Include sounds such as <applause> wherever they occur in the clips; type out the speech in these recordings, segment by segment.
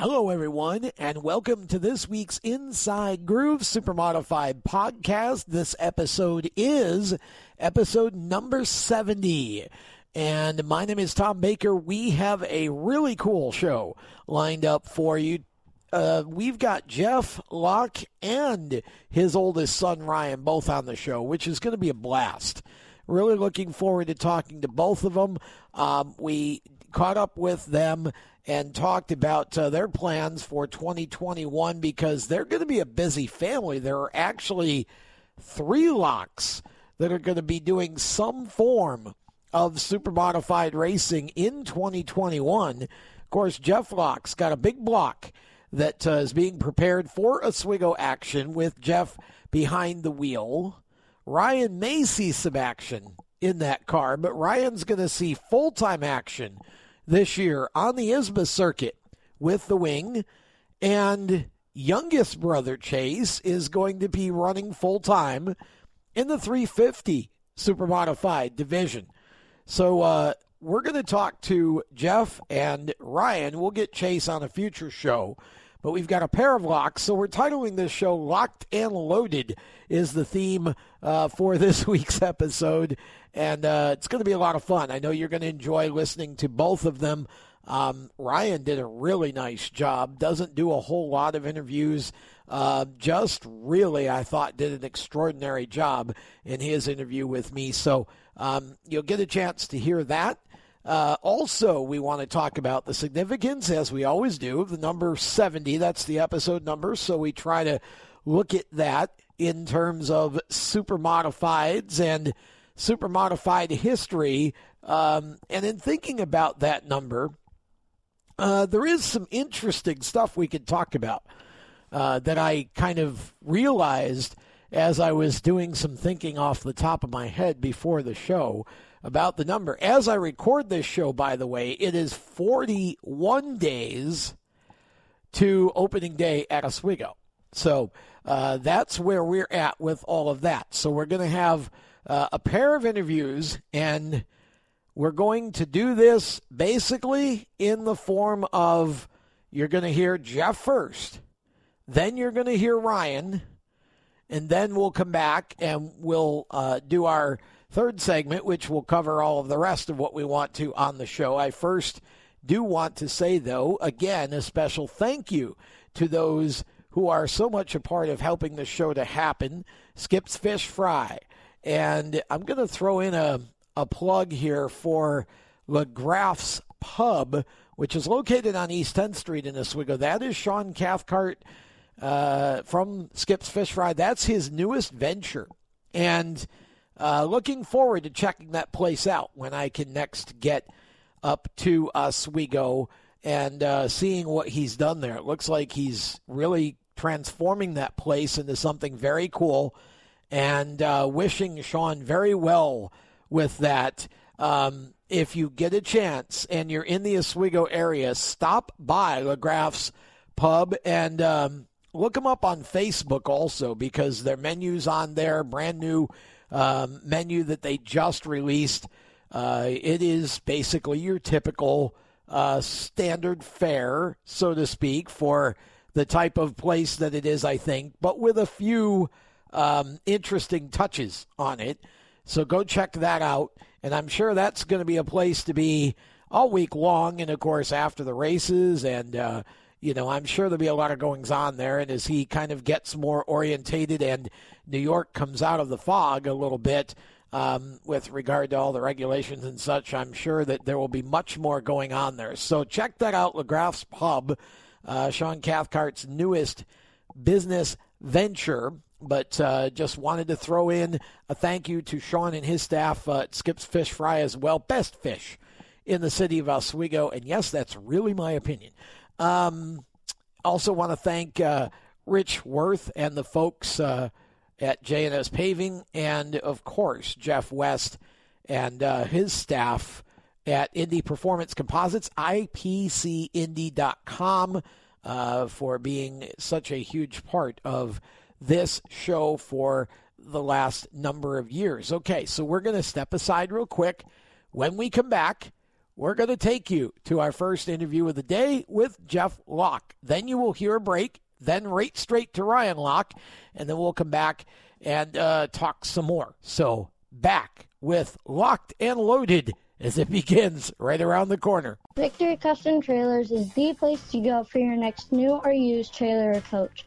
Hello, everyone, and welcome to this week's Inside Groove Super Modified podcast. This episode is episode number 70. And my name is Tom Baker. We have a really cool show lined up for you. Uh, we've got Jeff Locke and his oldest son, Ryan, both on the show, which is going to be a blast. Really looking forward to talking to both of them. Um, we caught up with them and talked about uh, their plans for 2021 because they're going to be a busy family. There are actually three Lockes that are going to be doing some form of super modified racing in 2021. Of course, Jeff Locke's got a big block that uh, is being prepared for Oswego action with Jeff behind the wheel. Ryan may see some action in that car, but Ryan's going to see full time action this year on the ISMA circuit with the wing. And youngest brother Chase is going to be running full time in the 350 super modified division. So uh, we're going to talk to Jeff and Ryan. We'll get Chase on a future show. But we've got a pair of Lockes, so we're titling this show Locked and Loaded is the theme uh, for <laughs> this week's episode and uh, it's going to be a lot of fun. I know you're going to enjoy listening to both of them. Um, Ryan did a really nice job. Doesn't do a whole lot of interviews. Uh, just really, I thought, did an extraordinary job in his interview with me. So um, you'll get a chance to hear that. Uh, also, we want to talk about the significance, as we always do, of the number 70. That's the episode number. So we try to look at that in terms of super modifieds and super modified history. Um, and in thinking about that number, uh, there is some interesting stuff we could talk about uh, that I kind of realized as I was doing some thinking off the top of my head before the show about the number. As I record this show, by the way, it is 41 days to opening day at Oswego. So uh, that's where we're at with all of that. So we're going to have uh, a pair of interviews, and we're going to do this basically in the form of you're going to hear Jeff first, then you're going to hear Ryan, and then we'll come back and we'll uh, do our third segment, which will cover all of the rest of what we want to on the show. I first do want to say, though, again, a special thank you to those who are so much a part of helping the show to happen. Skip's Fish Fry, and I'm going to throw in a, a plug here for LaGraff's Pub, which is located on East 10th Street in Oswego. That is Sean Cathcart uh, from Skip's Fish Fry. That's his newest venture. And uh, looking forward to checking that place out when I can next get up to Oswego and uh, seeing what he's done there. It looks like he's really transforming that place into something very cool and uh, wishing Sean very well with that. Um, if you get a chance and you're in the Oswego area, stop by LaGraff's Pub and um, look them up on Facebook also because their menu's on there, brand new um, menu that they just released. Uh, it is basically your typical uh, standard fare, so to speak, for the type of place that it is, I think, but with a few um, interesting touches on it. So go check that out. And I'm sure that's going to be a place to be all week long. And of course, after the races. And, uh, you know, I'm sure there'll be a lot of goings on there. And as he kind of gets more orientated and New York comes out of the fog a little bit um, with regard to all the regulations and such, I'm sure that there will be much more going on there. So check that out, LaGraff's Pub, uh, Sean Cathcart's newest business venture but uh, just wanted to throw in a thank you to Sean and his staff uh, at Skip's Fish Fry as well. Best fish in the city of Oswego. And yes, that's really my opinion. Um, also, want to thank uh, Rich Worth and the folks uh, at J&S Paving, and of course, Jeff West and uh, his staff at Indy Performance Composites, IPCIndy.com, uh, for being such a huge part of this show for the last number of years. Okay, so we're going to step aside real quick. When we come back, we're going to take you to our first interview of the day with Jeff Locke. Then you will hear a break, then right straight to Ryan Locke, and then we'll come back and uh, talk some more. So back with Locked and Loaded as it <laughs> begins right around the corner. Victory Custom Trailers is the place to go for your next new or used trailer or coach.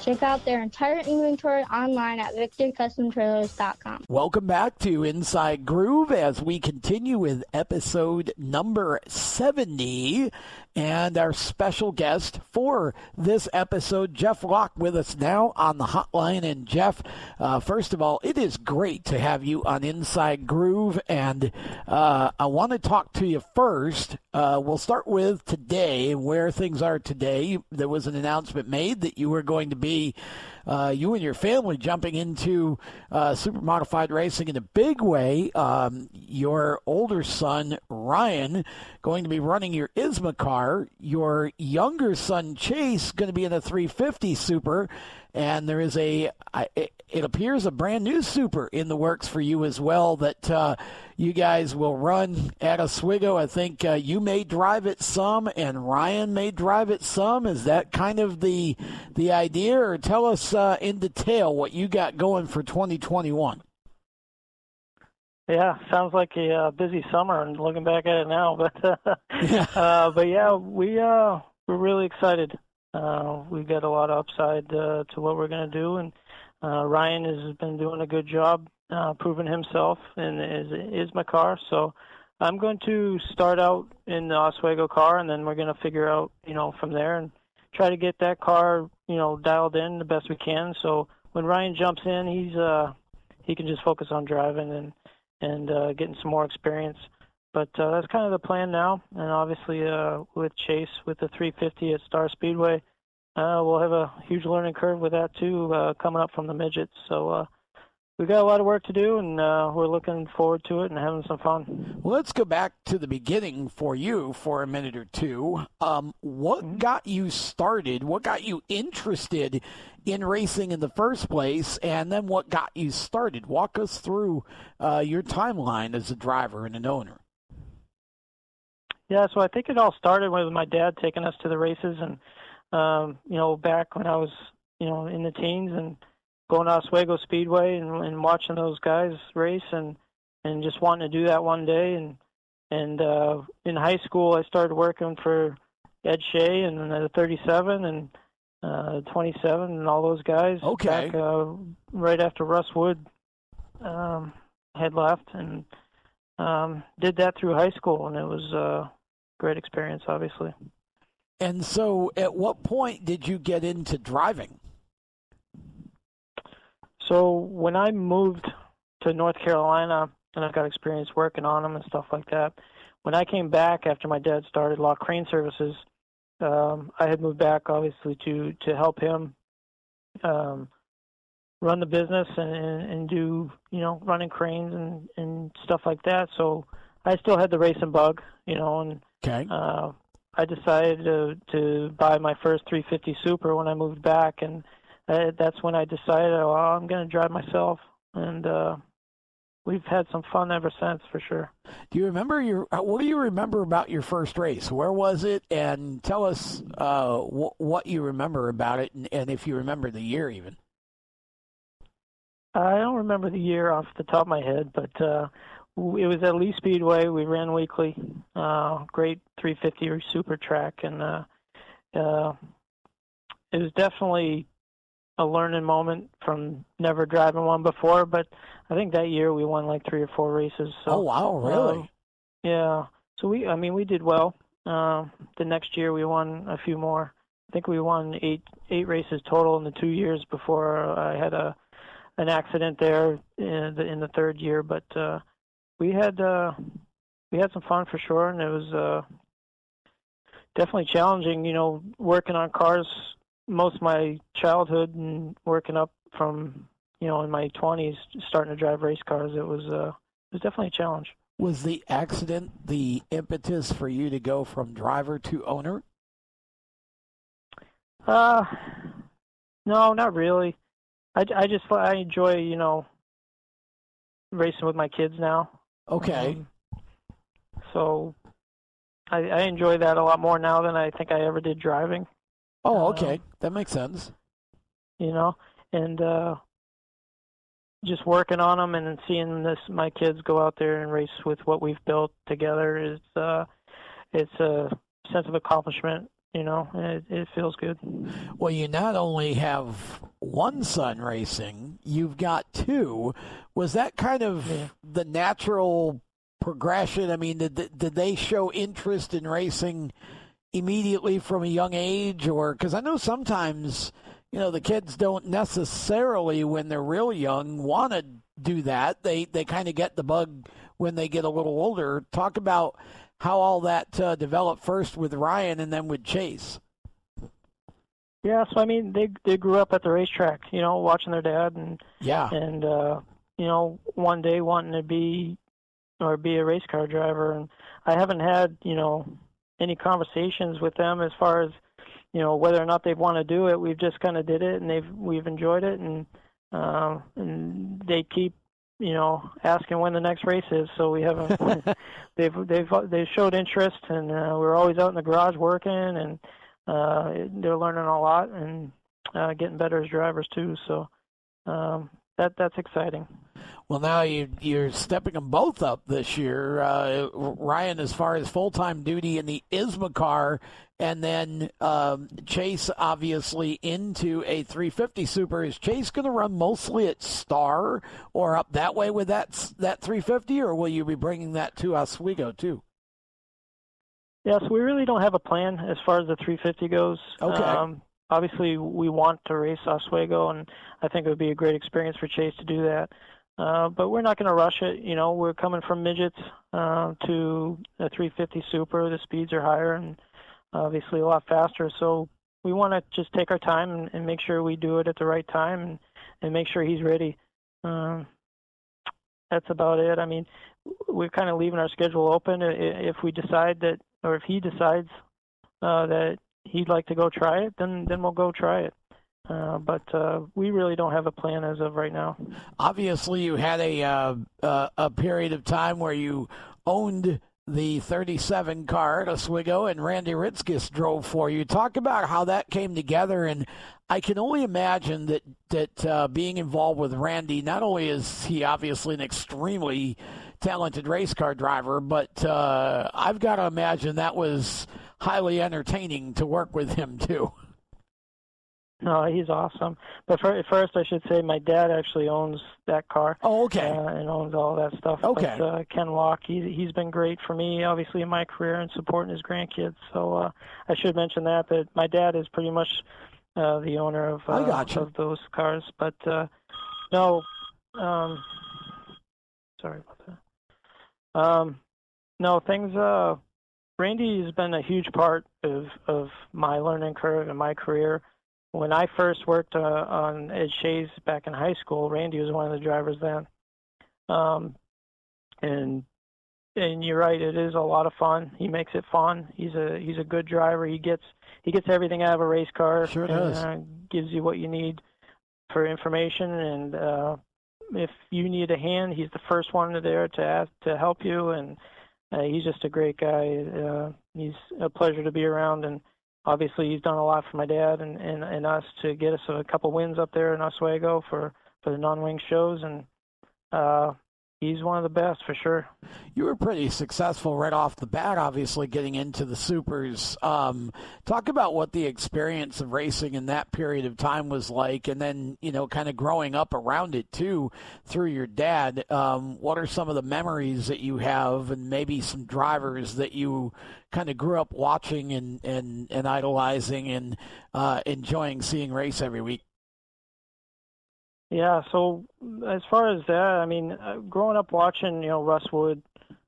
Check out their entire inventory online at victorycustomtrailers.com. Welcome back to Inside Groove as we continue with episode number 70. And our special guest for this episode, Jeff Locke, with us now on the hotline. And Jeff, uh, first of all, it is great to have you on Inside Groove. And uh, I want to talk to you first. Uh, we'll start with today, where things are today. There was an announcement made that you were going to be uh, you and your family jumping into uh, super modified racing in a big way. Um, your older son, Ryan, going to be running your ISMA car. Your younger son, Chase, going to be in a 350 Super and there is a it appears a brand new super in the works for you as well that uh, you guys will run at Oswego. I think uh, you may drive it some, and Ryan may drive it some. Is that kind of the the idea, or tell us uh, in detail what you got going for 2021? Yeah, sounds like a uh, busy summer, and looking back at it now, <laughs> but uh, yeah. Uh, but yeah, we uh, we're really excited. Uh, we got a lot of upside uh, to what we're going to do, and uh, Ryan has been doing a good job uh, proving himself and is ISMA car. So I'm going to start out in the Oswego car, and then we're going to figure out, you know, from there and try to get that car, you know, dialed in the best we can. So when Ryan jumps in, he's uh, he can just focus on driving and and uh, getting some more experience. But uh, that's kind of the plan now. And obviously, uh, with Chase, with the 350 at Star Speedway, uh, we'll have a huge learning curve with that too, uh, coming up from the midgets. So uh, we've got a lot of work to do, and uh, we're looking forward to it and having some fun. Well, let's go back to the beginning for you for a minute or two. Um, what mm-hmm. got you started? What got you interested in racing in the first place, and then what got you started? Walk us through uh, your timeline as a driver and an owner. Yeah, so I think it all started with my dad taking us to the races, and um, you know, back when I was you know in the teens and going to Oswego Speedway and, and watching those guys race, and and just wanting to do that one day. And and uh, in high school, I started working for Ed Shea and the 37 and uh, 27 and all those guys. Okay. Back, uh, right after Russ Wood um, had left, and um, did that through high school, and it was uh, great experience, obviously. And so, at what point did you get into driving? So, when I moved to North Carolina, and I got experience working on them and stuff like that, when I came back after my dad started Locke Crane Services, um, I had moved back obviously to to help him um, run the business and, and, and do you know running cranes and and stuff like that. So I still had the racing bug, you know, and Okay. Uh, I decided to to buy my first 350 Super when I moved back, and uh, that's when I decided, oh, I'm going to drive myself, and uh, we've had some fun ever since, for sure. Do you remember your? Uh, what do you remember about your first race? Where was it? And tell us uh, wh- what you remember about it, and, and if you remember the year, even. I don't remember the year off the top of my head, but uh, it was at Lee Speedway. We ran weekly. Uh, great 350 super track, and uh, uh, it was definitely a learning moment from never driving one before. But I think that year we won like three or four races. So, oh wow, really? Um, yeah. So we, I mean, we did well. Uh, the next year we won a few more. I think we won eight eight races total in the two years before I had a an accident there in the in the third year. But uh, we had uh, we had some fun for sure, and it was uh, definitely challenging. You know, working on cars most of my childhood and working up from you know in my 20s, starting to drive race cars. It was uh, it was definitely a challenge. Was the accident the impetus for you to go from driver to owner? Uh, no, not really. I, I just I enjoy you know racing with my kids now. Okay. Um, so I, I enjoy that a lot more now than I think I ever did driving. Oh, okay, uh, that makes sense. You know, and uh, just working on them and seeing this my kids go out there and race with what we've built together is uh, it's a sense of accomplishment you know, it, it feels good. Well, you not only have one son racing, you've got two. Was that kind of yeah. the natural progression? I mean, did did they show interest in racing immediately from a young age, or because I know sometimes you know the kids don't necessarily when they're real young want to do that. They they kind of get the bug when they get a little older. Talk about how all that uh, developed first with Ryan and then with Chase. Yeah, so I mean, they they grew up at the racetrack, you know, watching their dad, and yeah, and uh, you know, one day wanting to be or be a race car driver, and I haven't had you know any conversations with them as far as you know whether or not they want to do it. We've just kind of did it, and they've we've enjoyed it, and uh, and they keep you know, asking when the next race is. So we haven't. <laughs> they've they've they've showed interest, and uh, we're always out in the garage working, and uh, they're learning a lot and uh, getting better as drivers too. So um, that that's exciting. Well, now you you're stepping them both up this year. Uh, Ryan, as far as full time duty in the ISMA car, and then um, Chase obviously into a 350 Super. Is Chase going to run mostly at Star or up that way with that that 350, or will you be bringing that to Oswego too? Yes, we really don't have a plan as far as the 350 goes. Okay. Um, obviously, we want to race Oswego, and I think it would be a great experience for Chase to do that. Uh, but we're not going to rush it. You know, we're coming from midgets uh, to a 350 Super. The speeds are higher, and obviously a lot faster. So we want to just take our time and, and, make sure we do it at the right time and, and make sure he's ready. Um, that's about it. I mean, we're kind of leaving our schedule open. If we decide that, or if he decides uh, that he'd like to go try it, then then we'll go try it. Uh, but uh, we really don't have a plan as of right now. Obviously, you had a uh, uh a period of time where you owned the 37 car at Oswego and Randy Ritskes drove for you. Talk about how that came together, and I can only imagine that that uh, being involved with Randy, not only is he obviously an extremely talented race car driver, but uh, I've got to imagine that was highly entertaining to work with him too. No, he's awesome. But for, first, I should say my dad actually owns that car. Oh, okay. Uh, and owns all that stuff. Okay. But, uh, Ken Locke, he, he's been great for me, obviously, in my career and supporting his grandkids. So uh, I should mention that that my dad is pretty much uh, the owner of uh, gotcha. of those cars. But uh, no, um, sorry about that. Um, no, things. Uh, Randy has been a huge part of of my learning curve and my career when I first worked uh, on Ed Shea's back in high school, Randy was one of the drivers then. Um, and and you're right, it is a lot of fun. He makes it fun. He's a he's a good driver. He gets he gets everything out of a race car. Sure and, does. Uh, gives you what you need for information, and uh, if you need a hand, he's the first one there to ask to help you. And uh, he's just a great guy. Uh, he's a pleasure to be around, and obviously he's done a lot for my dad and, and, and us to get us a couple wins up there in Oswego for, for the non-wing shows. And uh, he's one of the best for sure. You were pretty successful right off the bat, obviously getting into the supers. Um, talk about what the experience of racing in that period of time was like, and then you know, kind of growing up around it too through your dad. Um, what are some of the memories that you have, and maybe some drivers that you kind of grew up watching and and, and idolizing and uh, enjoying seeing race every week? Yeah, so as far as that, I mean, uh, growing up watching, you know, Russ Wood,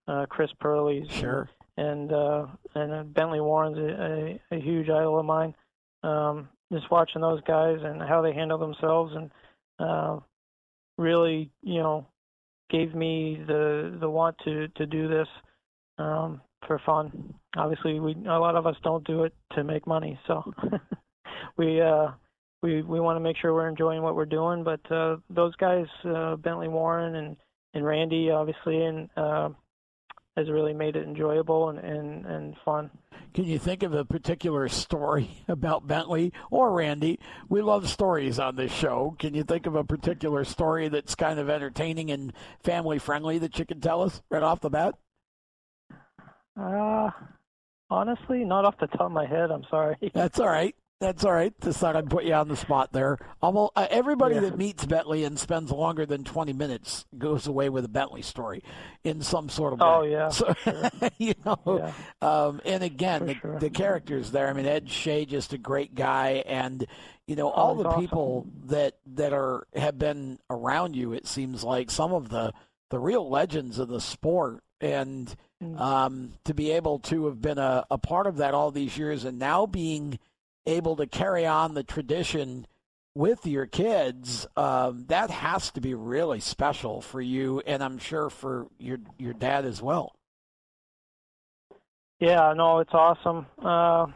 uh, Chris Perley, sure, and uh, and uh, Bentley Warren's a, a, a huge idol of mine. Um, just watching those guys and how they handle themselves, and uh, really, you know, gave me the the want to to do this um, for fun. Obviously, we a lot of us don't do it to make money, so <laughs> we. uh we we want to make sure we're enjoying what we're doing. But uh, those guys, uh, Bentley Warren and and Randy, obviously, and uh, has really made it enjoyable and, and and fun. Can you think of a particular story <laughs> about Bentley or Randy? We love stories on this show. Can you think of a particular story that's kind of entertaining and family friendly that you can tell us right off the bat? Uh, honestly, not off the top of my head. I'm sorry. That's all right. That's all right. Just thought I'd put you on the spot there. Almost uh, everybody yeah. that meets Bentley and spends longer than 20 minutes goes away with a Bentley story in some sort of way. Oh yeah, so, sure. <laughs> you know. Yeah. Um, and again, the, sure. the, characters there. I mean, Ed Shea, just a great guy, and you know all oh, the awesome. people that that are have been around you. It seems like some of the the real legends of the sport and. Mm. Um, to be able to have been a, a part of that all these years and now being able to carry on the tradition with your kids, um, that has to be really special for you, and I'm sure for your your dad as well. Yeah, no, it's awesome. Uh,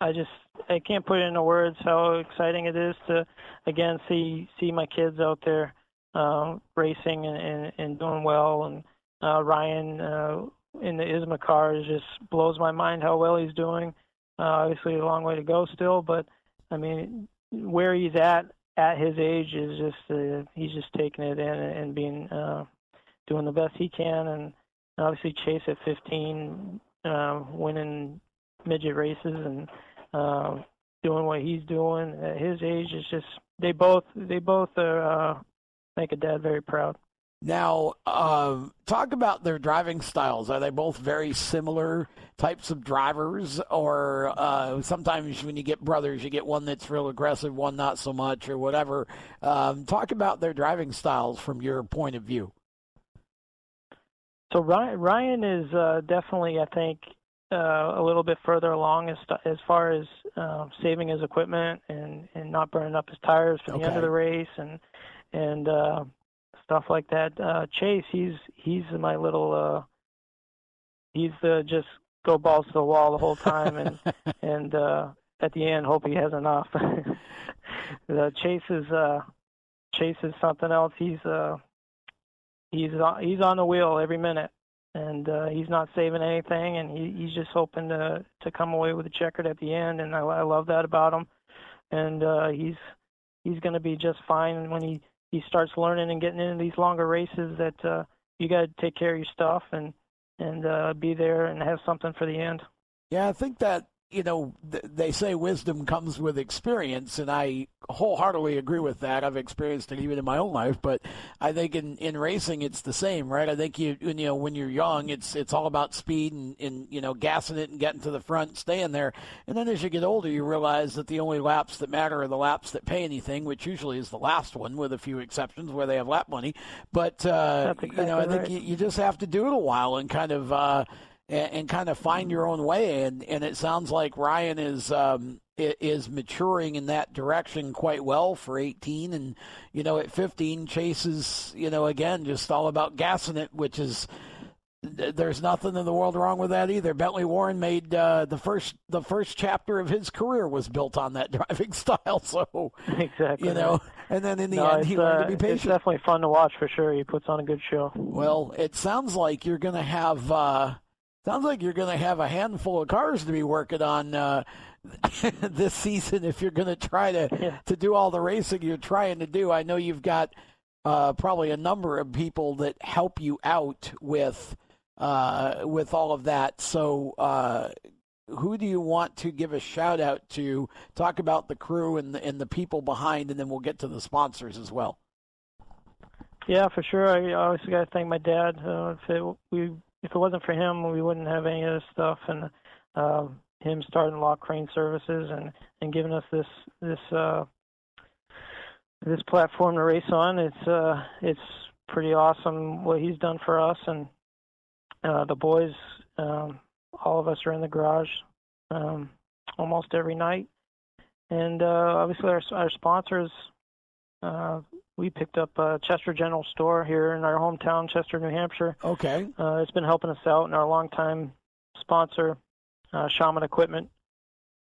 I just I can't put it into words how exciting it is to again see see my kids out there uh, racing and, and, and doing well, and uh, Ryan uh, in the ISMA cars just blows my mind how well he's doing. Uh, obviously, a long way to go still, but I mean, where he's at at his age is just uh, he's just taking it in and being uh, doing the best he can, and obviously Chase at 15, uh, winning midget races and uh, doing what he's doing at his age is just they both they both are, uh, make a dad very proud. Now, um, talk about their driving styles. Are they both very similar types of drivers, or uh, sometimes when you get brothers, you get one that's real aggressive, one not so much, or whatever? Um, talk about their driving styles from your point of view. So Ryan, Ryan is uh, definitely, I think, uh, a little bit further along as as far as uh, saving his equipment and and not burning up his tires for the Okay. end of the race and and uh, stuff like that. Uh, Chase, he's he's my little uh, he's uh, just go balls to the wall the whole time and <laughs> and uh, at the end hope he has enough. <laughs> the Chase is uh, Chase is something else. He's uh, he's on, he's on the wheel every minute and uh, he's not saving anything, and he, he's just hoping to to come away with a checkered at the end, and I, I love that about him. And uh, he's he's going to be just fine when he he starts learning and getting into these longer races. That uh, you got to take care of your stuff and and uh, be there and have something for the end. Yeah, I think that you know th- they say wisdom comes with experience, and I wholeheartedly agree with that. I've experienced it even in my own life, but I think in, in racing it's the same, right? I think you you know when you're young, it's it's all about speed and, and you know gassing it and getting to the front, staying there, and then as you get older, you realize that the only laps that matter are the laps that pay anything, which usually is the last one, with a few exceptions where they have lap money. But uh, That's you know, I think right. you, you just have to do it a while and kind of. Uh, and, and kind of find your own way. And, and it sounds like Ryan is um, is maturing in that direction quite well for 18. And you know, at 15, Chase is you know again just all about gassing it, which is. There's nothing in the world wrong with that either. Bentley Warren made uh, the first the first chapter of his career was built on that <laughs> driving style. So exactly. you know, and then in the no, end, he learned uh, to be patient it's definitely fun to watch for sure. He puts on a good show. Well, it sounds like you're going to have uh, sounds like you're going to have a handful of cars to be working on uh, <laughs> this season if you're going to try to <laughs> Yeah. to do all the racing you're trying to do. I know you've got uh, probably a number of people that help you out with uh, with all of that. So, uh, who do you want to give a shout out to? Talk about the crew and the, and the people behind, and then we'll get to the sponsors as well. Yeah, for sure. I obviously got to thank my dad. Uh, it we if it wasn't for him, we wouldn't have any of this stuff. And um, him starting Locke Crane Services and and giving us this this uh, this platform to race on. It's uh, it's pretty awesome what he's done for us and uh, the boys. Um, all of us are in the garage um, almost every night, and uh, obviously our our sponsors. Uh, we picked up uh, Chester General Store here in our hometown, Chester, New Hampshire. Okay. Uh, it's been helping us out, and our longtime sponsor, uh, Shaman Equipment.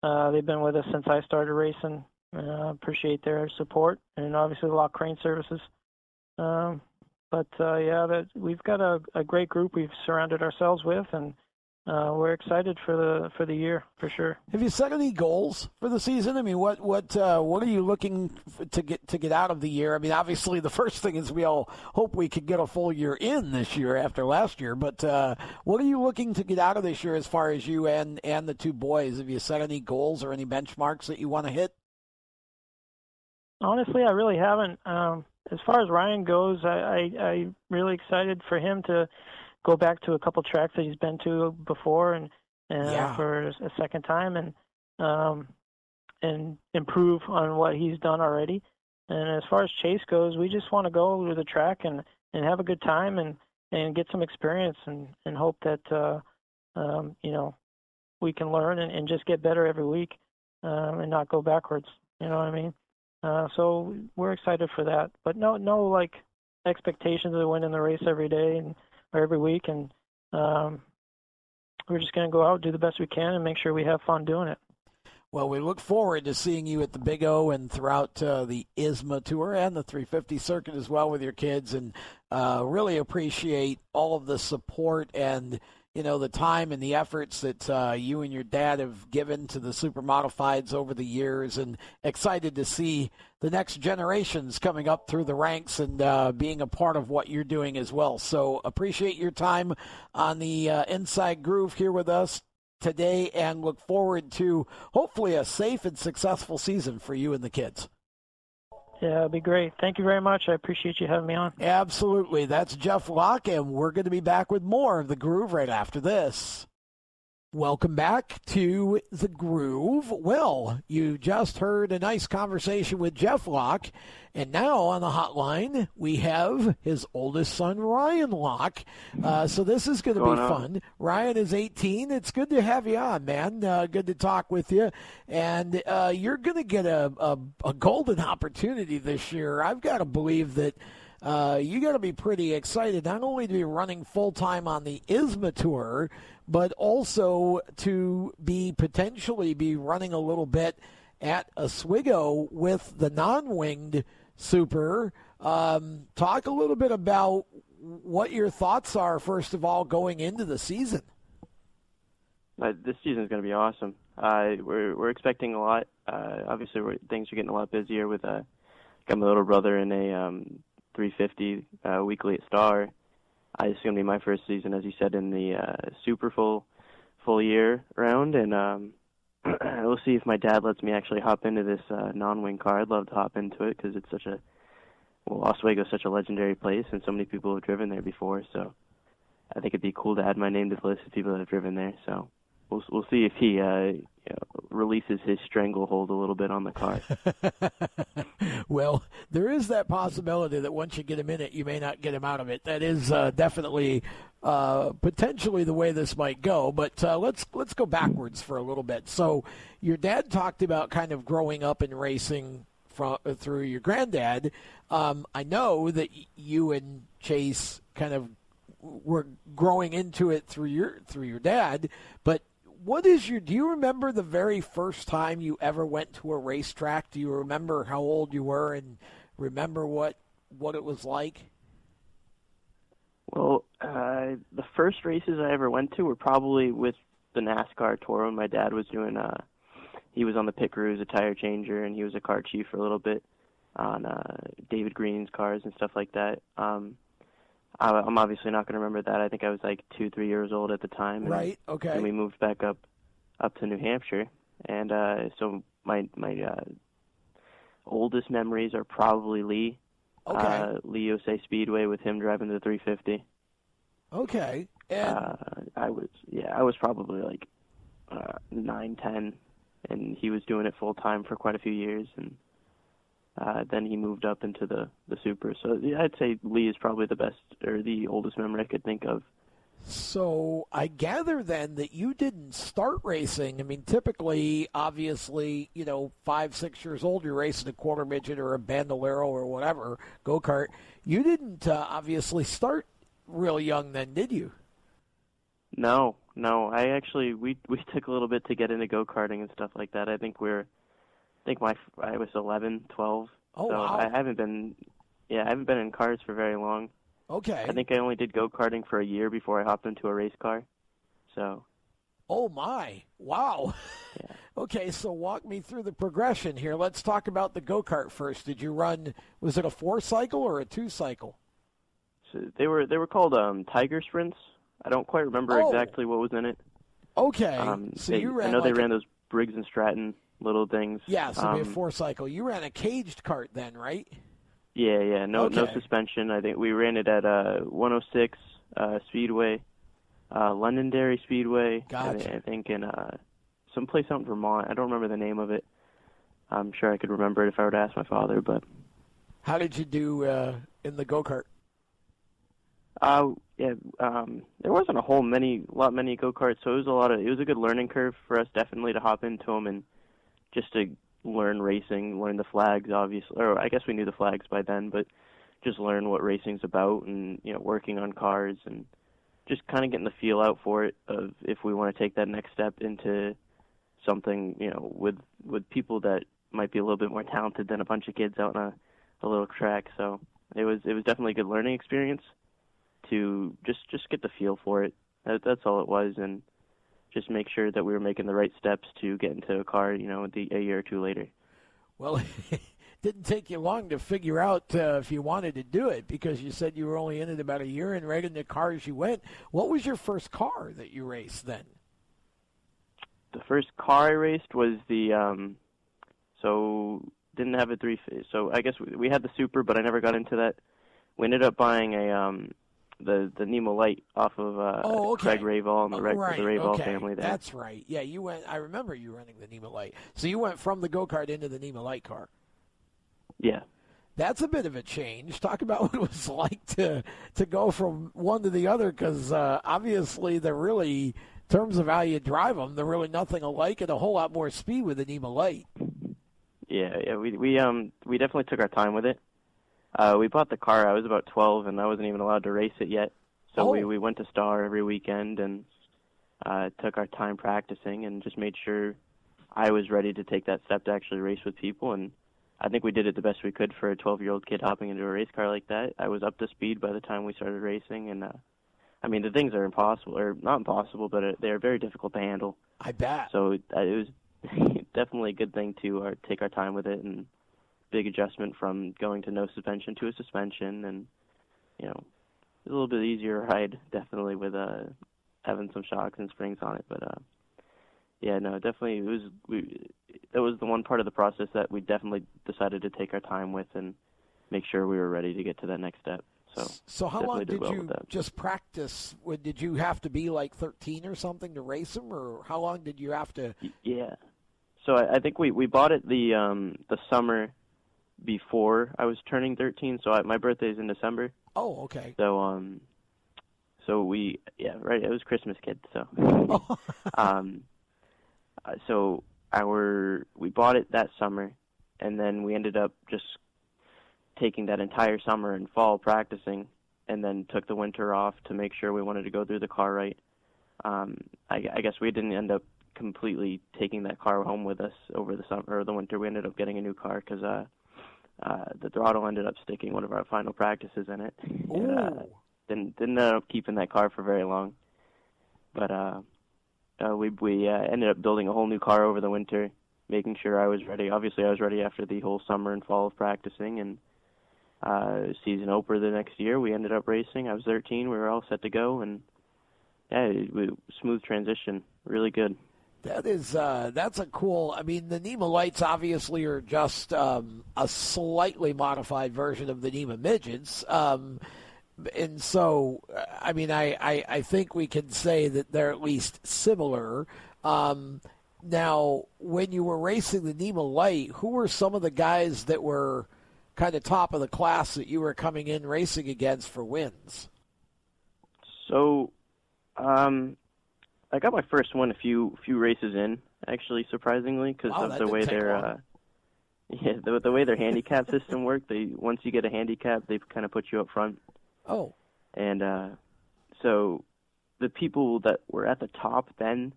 Uh, they've been with us since I started racing. Uh, appreciate their support, and obviously the Locke Crane Services. Um, but uh, yeah, that we've got a, a great group we've surrounded ourselves with, and uh, we're excited for the for the year for sure. Have you set any goals for the season? I mean, what what uh, what are you looking to get to get out of the year? I mean, obviously the first thing is we all hope we could get a full year in this year after last year. But uh, what are you looking to get out of this year as far as you and and the two boys? Have you set any goals or any benchmarks that you want to hit? Honestly, I really haven't. Um, as far as Ryan goes, I, I I'm really excited for him to go back to a couple tracks that he's been to before and uh, Yeah. for a second time and um and improve on what he's done already. And as far as Chase goes, we just want to go to the track and and have a good time and and get some experience and and hope that uh um you know we can learn and, and just get better every week um and not go backwards. You know what I mean? Uh so we're excited for that. But no no like expectations of winning the race every day and every week and um we're just going to go out do the best we can and make sure we have fun doing it. Well, we look forward to seeing you at the Big O and throughout uh, the ISMA Tour and the 350 circuit as well with your kids, and uh, really appreciate all of the support and you know the time and the efforts that uh, you and your dad have given to the supermodifieds over the years, and excited to see the next generations coming up through the ranks and uh, being a part of what you're doing as well. So appreciate your time on the uh, Inside Groove here with us today and look forward to hopefully a safe and successful season for you and the kids. Yeah, it'd be great. Thank you very much. I appreciate you having me on. Absolutely. That's Jeff Locke, and we're going to be back with more of The Groove right after this. Welcome back to The Groove. Well, you just heard a nice conversation with Jeff Locke, and now on the hotline we have his oldest son, Ryan Locke. Uh, so this is going to be on. fun. Ryan is 18. It's good to have you on, man. Uh, good to talk with you. And uh, you're going to get a, a, a golden opportunity this year. I've got to believe that uh, you got to be pretty excited not only to be running full time on the ISMA tour, but also to be potentially be running a little bit at Oswego with the non-winged super. Um, talk a little bit about what your thoughts are first of all going into the season. Uh, this is going to be awesome. Uh, we're we're expecting a lot. Uh, obviously, things are getting a lot busier with uh, got my little brother in a um, 350 uh, weekly at Star. To be my first season, as you said, in the uh, super full full year round, and um, <clears throat> we'll see if my dad lets me actually hop into this uh, non-wing car. I'd love to hop into it because it's such a well, Oswego is such a legendary place, and so many people have driven there before. So I think it'd be cool to add my name to the list of people that have driven there. So we'll we'll see if he uh, you know, releases his stranglehold a little bit on the car. <laughs> well, there is that possibility that once you get him in it, you may not get him out of it. That is uh, definitely uh, potentially the way this might go. But uh, let's let's go backwards for a little bit. So, your dad talked about kind of growing up in racing from through your granddad. Um, I know that you and Chase kind of were growing into it through your through your dad, but what is your do you remember the very first time you ever went to a racetrack do you remember how old you were and remember what what it was like Well, uh, the first races I ever went to were probably with the NASCAR tour when my dad was doing. Uh, he was on the pit crew as a tire changer, and he was a car chief for a little bit. on uh, David Green's cars and stuff like that. Um, I'm obviously not going to remember that. I think I was like two, three years old at the time. And, Right. Okay. And we moved back up up to New Hampshire, and uh, so my my uh, oldest memories are probably Lee. Okay. Uh, Lee USA Speedway with him driving the 350. okay. And Uh, I was yeah, I was probably like uh, nine, ten, and he was doing it full time for quite a few years, and uh, then he moved up into the the super. So yeah, I'd say Lee is probably the best or the oldest memory I could think of. So I gather then that you didn't start racing. I mean, typically, obviously, you know, five, six years old, you're racing a quarter midget or a bandolero or whatever go kart. You didn't uh, obviously start real young then, did you? No, no, I actually we we <laughs> took a little bit to get into go karting and stuff like that. I think we're, I think my I was eleven, twelve. Oh, so wow. I haven't been, yeah, I haven't been in cars for very long. Okay. I think I only did go karting for a year before I hopped into a race car. So Oh my! Wow. <laughs> okay, so walk me through the progression here. Let's talk about the go kart first. Did you run? Was it a four cycle or a two cycle? So they were they were called um Tiger Sprints. I don't quite remember Oh. exactly what was in it. Okay, Um, so they- you ran. I know like they a- ran those Briggs and Stratton little things. Yeah, so it'd be a Um, four cycle. You ran a caged cart then, right? Yeah, yeah, no no suspension. I think we ran it at uh 106 uh Speedway, uh Londonderry Speedway. I- I, think in uh someplace out in Vermont. I don't remember the name of it. I'm sure I could remember it if I were to ask my father, but How did you do uh, in the go kart? Uh, yeah, um, there wasn't a whole many, lot many go karts, so it was a lot of. It was a good learning curve for us, definitely, to hop into them and just to learn racing, learn the flags, obviously. Or I guess we knew the flags by then, but just learn what racing's about, and you know, working on cars, and just kind of getting the feel out for it of if we want to take that next step into something, you know, with with people that might be a little bit more talented than a bunch of kids out on a, a little track. So it was it was definitely a good learning experience to just just get the feel for it. That, that's all it was, and just make sure that we were making the right steps to get into a car. You know, the, a year or two later. Well, <laughs> it didn't take you long to figure out uh, if you wanted to do it because you said you were only in it about a year and right in the cars you went. What was your first car that you raced then? The first car I raced was the um, so didn't have a three. So I guess we, we had the Super, but I never got into that. We ended up buying a um, the the NEMA Light off of uh, Oh, okay. Craig Raval and the, Re- right. the okay. family there. That's right. Yeah, you went. I remember you running the NEMA Light. So you went from the go kart into the NEMA Light car. Yeah. That's a bit of a change. Talk about <laughs> what it was like to to go from one to the other, because uh, obviously they're really, in terms of how you drive them, they're really nothing alike, and a whole lot more speed with the NEMA Light. Yeah, yeah, we we um we definitely took our time with it. Uh we bought the car. I was about 12 and I wasn't even allowed to race it yet. So we Oh. we went to Star every weekend and uh took our time practicing and just made sure I was ready to take that step to actually race with people and I think we did it the best we could for a 12-year-old kid hopping into a race car like that. I was up to speed by the time we started racing and uh I mean the things are impossible or not impossible but uh, they're very difficult to handle. I bet. So it, uh, it was <laughs> definitely a good thing to uh, take our time with it and big adjustment from going to no suspension to a suspension and you know a little bit easier ride <laughs> definitely with uh having some shocks and springs on it but uh yeah no definitely it was we that was the one part of the process that we definitely decided to take our time with and make sure we were ready to get to that next step so So how long did did well you just practice? Did you have to be like 13 or something to race them, or how long did you have to? Yeah. So I, I think we we bought it the um the summer before I was turning 13. So I, my birthday's in December. Oh, okay. So um, so we yeah right it was Christmas kid. So <laughs> um, uh, so our we bought it that summer, and then we ended up just taking that entire summer and fall practicing, and then took the winter off to make sure we wanted to go through the car right. Um, I, I guess we didn't end up completely taking that car home with us over the summer or the winter. We ended up getting a new car because uh, uh, the throttle ended up sticking one of our final practices in it. And, uh, didn't didn't end up keeping that car for very long. But uh, uh we we uh, ended up building a whole new car over the winter, making sure I was ready. Obviously, I was ready after the whole summer and fall of practicing, and uh, season opener the next year, we ended up racing. I was 13. We were all set to go, and yeah, it, it, smooth transition, really good. That is uh, that's a cool. I mean, the NEMA lights obviously are just um, a slightly modified version of the NEMA midgets, um, and so I mean, I, I, I think we can say that they're at least similar. Um, now, when you were racing the NEMA light, who were some of the guys that were kind of top of the class that you were coming in racing against for wins? So, um, I got my first one a few few races in, actually, surprisingly, because wow, of the way their uh, <laughs> yeah the, the way their handicap system worked. They once you get a handicap, they kind of put you up front. Oh. And uh, so the people that were at the top then,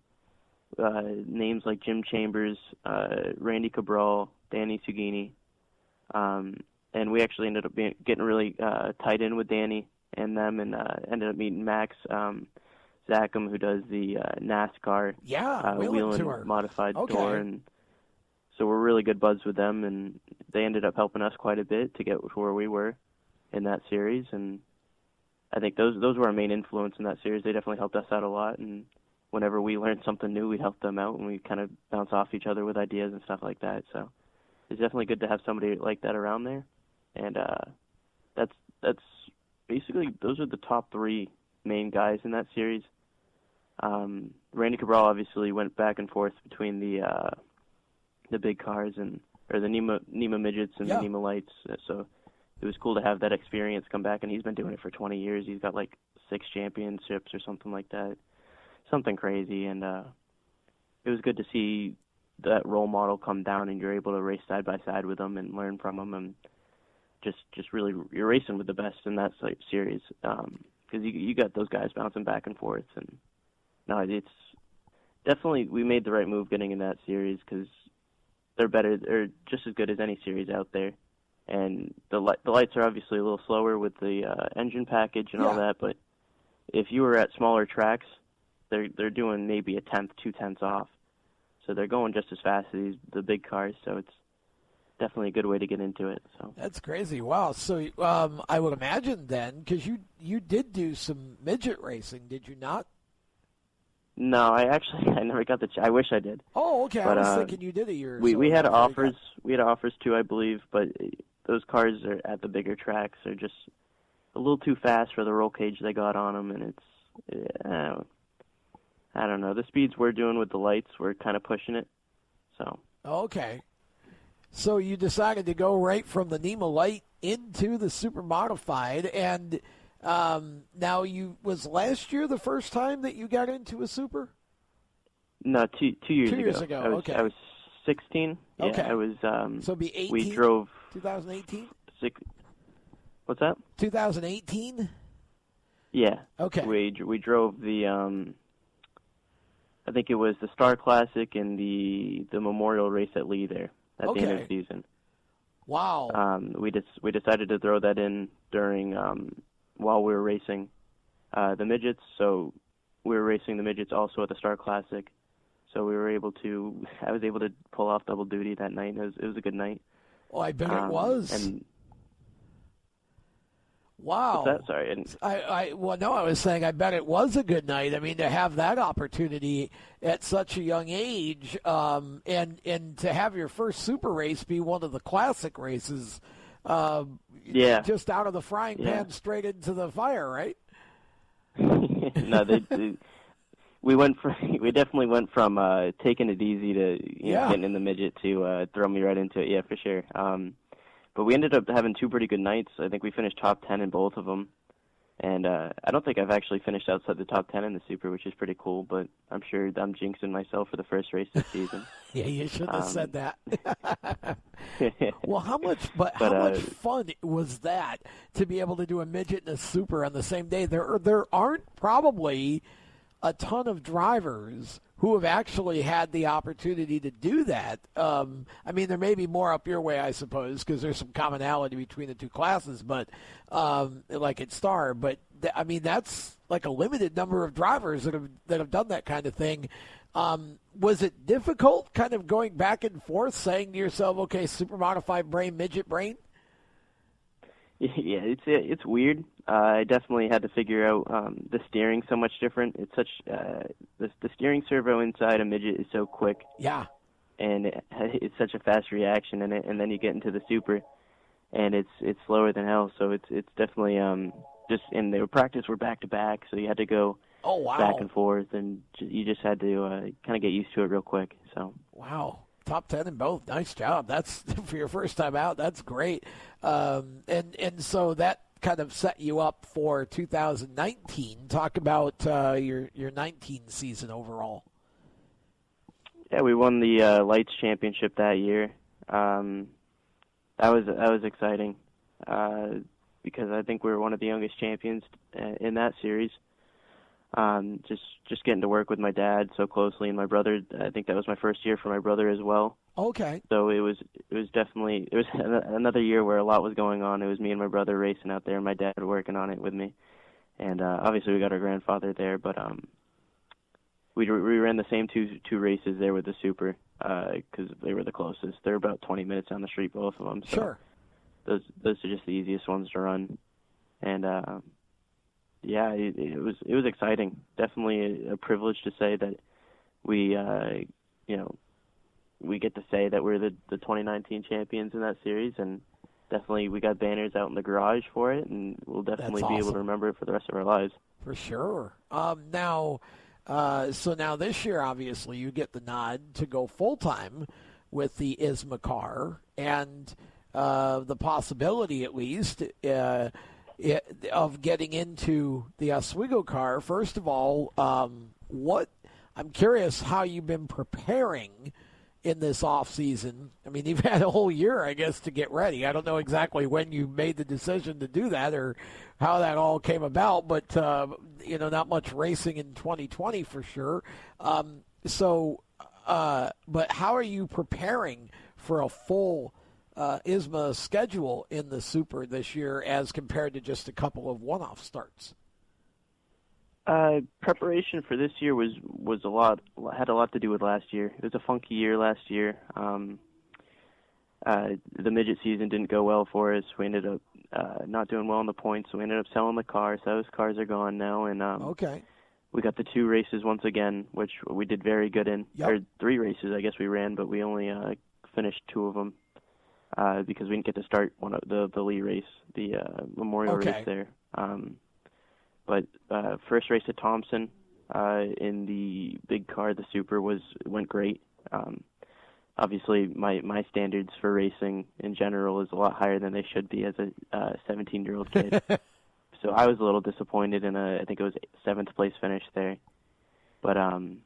uh, names like Jim Chambers, uh, Randy Cabral, Danny Sugini, um, and we actually ended up being, getting really uh, tied in with Danny and them, and uh, ended up meeting Max. Um, Zachem, who does the uh, NASCAR yeah, uh, Whelen modified okay. tour, and so we're really good buds with them, and they ended up helping us quite a bit to get to where we were in that series, and I think those those were our main influence in that series. They definitely helped us out a lot, and whenever we learned something new, we'd help them out, and we kind of bounce off each other with ideas and stuff like that. So it's definitely good to have somebody like that around there, and uh, that's that's basically those are the top three main guys in that series. Um, Randy Cabral obviously went back and forth between the uh, the big cars and or the NEMA NEMA midgets and yeah. the NEMA lights. So it was cool to have that experience come back, and he's been doing it for 20 years. He's got like six championships or something like that, something crazy, and uh, it was good to see that role model come down, and you're able to race side by side with them and learn from them, and just just really you're racing with the best in that series because um, you you got those guys bouncing back and forth and no, it's definitely we made the right move getting in that series because they're better, they're just as good as any series out there. And the li- the lights are obviously a little slower with the uh, engine package and yeah. all that, but if you were at smaller tracks, they're they're doing maybe a tenth, two tenths off, so they're going just as fast as these, the big cars. So it's definitely a good way to get into it. So that's crazy. Wow. So um, I would imagine then, because you you did do some midget racing, did you not? No, I actually <laughs> I never got the. Ch- I wish I did. Oh, okay. But, I was uh, thinking you did a year. We so we had offers. got- We had offers too, I believe, but those cars are at the bigger tracks are just a little too fast for the roll cage they got on them, and it's yeah, I don't know. The speeds we're doing with the lights, we're kind of pushing it. So Okay. So you decided to go right from the NEMA Light into the super modified, and um, now you was last year the first time that you got into a super. no, two two years Two ago. years ago, I was okay. I was 16. Yeah, Okay. I was. Um, So it'd be 18? we drove 2018. six. What's that? 2018. Yeah. Okay. We we drove the um I think it was the Star Classic and the the Memorial race at Lee there at the end of Okay. the season. Wow. Um we just we decided to throw that in during um while we were racing uh the midgets, so we were racing the midgets also at the Star Classic. So we were able to <laughs> I was able to pull off double duty that night. It was it was a good night. oh, I bet it Um, was. And wow. Sorry. And I, I well no, I was saying I bet it was a good night. I mean, to have that opportunity at such a young age, um, and and to have your first super race be one of the classic races, um, Yeah. just out of the frying Yeah. pan straight into the fire, right? <laughs> no, they, they we went from <laughs> we definitely went from uh taking it easy to you Yeah. know, getting in the midget to uh throw me right into it. Yeah, for sure. Um but we ended up having two pretty good nights. I think we finished top 10 in both of them. And uh I don't think I've actually finished outside the top 10 in the super, which is pretty cool, but I'm sure I'm jinxing myself for the first race this season. <laughs> Yeah, you should have Um, said that. <laughs> well, how much? But, But, how uh, much fun was that to be able to do a midget and a super on the same day? There, there aren't probably a ton of drivers who have actually had the opportunity to do that. Um, I mean, there may be more up your way, I suppose, because there's some commonality between the two classes. But um, like at Star, but th- I mean, that's like a limited number of drivers that have that have done that kind of thing. Um, was it difficult, kind of going back and forth, saying to yourself, "Okay, super modified brain, midget brain"? <laughs> Yeah, it's it's weird. Uh, I definitely had to figure out um, the steering so much different. It's such uh, the the steering servo inside a midget is so quick. Yeah. And it, it's such a fast reaction in it, and then you get into the super, and it's it's slower than hell. So it's it's definitely um just and their practice were back to back, so you had to go oh wow back and forth, and you just had to uh, kind of get used to it real quick. So wow top ten in both. Nice job. That's <laughs> for your first time out. That's great. Um, and and so that kind of set you up for 2019. Talk about uh, your your 19 season overall. Yeah, we won the uh, Lights Championship that year. Um, that was that was exciting uh, because I think we were one of the youngest champions uh, in that series. Um, just just getting to work with my dad so closely and my brother. I think that was my first year for my brother as well. Okay. So it was it was definitely it was <laughs> another year where a lot was going on. It was me and my brother racing out there, and my dad working on it with me. And uh, obviously we got our grandfather there, but um, we we ran the same two two races there with the Super because uh, they were the closest. They're about 20 minutes down the street, both of them. So sure. Those those are just the easiest ones to run, and uh, yeah, it, it was it was exciting. Definitely a, a privilege to say that we uh, you know we get to say that we're the the 2019 champions in that series, and definitely we got banners out in the garage for it, and we'll definitely awesome. be able to remember it for the rest of our lives. For sure. Um, now, uh, so now this year, obviously, you get the nod to go full time with the ISMA car, and uh, the possibility, at least. Uh, of getting into the Oswego car. First of all, um, what I'm curious how you've been preparing in this off season. I mean, <laughs> you've had a whole year, I guess, to get ready. I don't know exactly when you made the decision to do that or how that all came about, but uh, you know, not much racing in 2020 for sure. Um, so, uh, but how are you preparing for a full uh, ISMA schedule in the Super this year as compared to just a couple of one-off starts? Uh, preparation for this year was was a lot had a lot to do with last year. It was a funky year last year. Um, uh, the midget season didn't go well for us. We ended up uh, not doing well in the points, so we ended up selling the cars. Those cars are gone now, and um, okay, we got the two races once again, which we did very good in. Yep. Or three races, I guess we ran, but we only uh, finished two of them uh, because we didn't get to start one of the the Lee race, the uh, Memorial okay. race there. Um, but uh, first race at Thompson uh, in the big car, the Super was went great. Um, obviously, my my standards for racing in general is a lot higher than they should be as a 17 uh, year old kid. <laughs> so I was a little disappointed in a I think it was seventh place finish there. But um,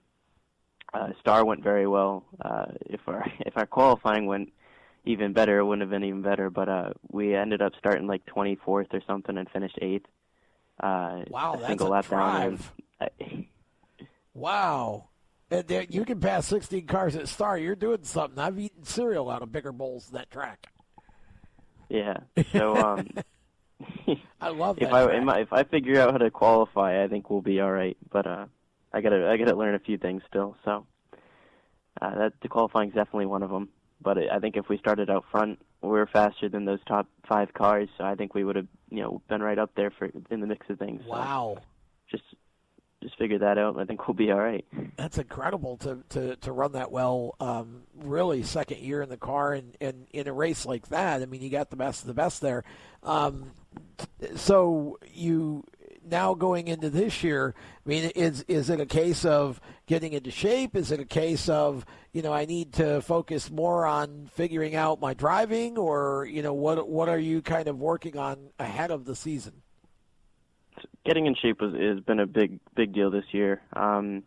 uh, Star went very well. Uh, if our <laughs> if our qualifying went even better, it wouldn't have been even better. But uh, we ended up starting like 24th or something and finished eighth. Uh, wow, a that's single a lap drive. down. And, <laughs> wow. And there, you can pass 16 cars at Star. You're doing something. I've eaten cereal out of bigger bowls than that track. Yeah. <laughs> So um, I love if that. I track. if I figure out how to qualify, I think we'll be all right. But uh, I gotta I gotta learn a few things still. So uh, that the qualifying is definitely one of them. But I think if we started out front, we were faster than those top five cars. So I think we would have you know been right up there for in the mix of things. So wow. just just figure that out. and I think we'll be all right. That's incredible to, to, to run that well. Um, really, second year in the car and, and in a race like that. I mean, you got the best of the best there. Um, so you now going into this year. I mean, is is it a case of getting into shape? Is it a case of you know I need to focus more on figuring out my driving, or you know what what are you kind of working on ahead of the season? Getting in shape has been a big big deal this year. Um,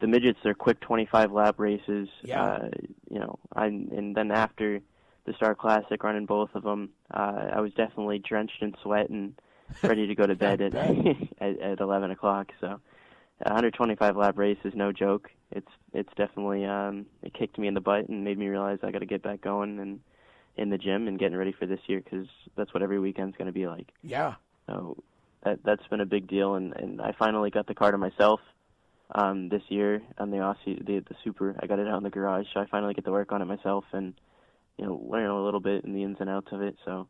the midgets are quick 25 lap races. Yeah. Uh, you know, I and then after the Star Classic, running both of them, uh, I was definitely drenched in sweat and ready to go to bed at, <laughs> at at 11 o'clock. So, a 125 lap race is no joke. It's it's definitely um, it kicked me in the butt and made me realize I got to get back going and in the gym and getting ready for this year because that's what every weekend's going to be like. Yeah. So that that's been a big deal, and and I finally got the car to myself. um, this year on the Aussie, the the Super. I got it out in the garage, so I finally get to work on it myself and you know learn a little bit in the ins and outs of it. So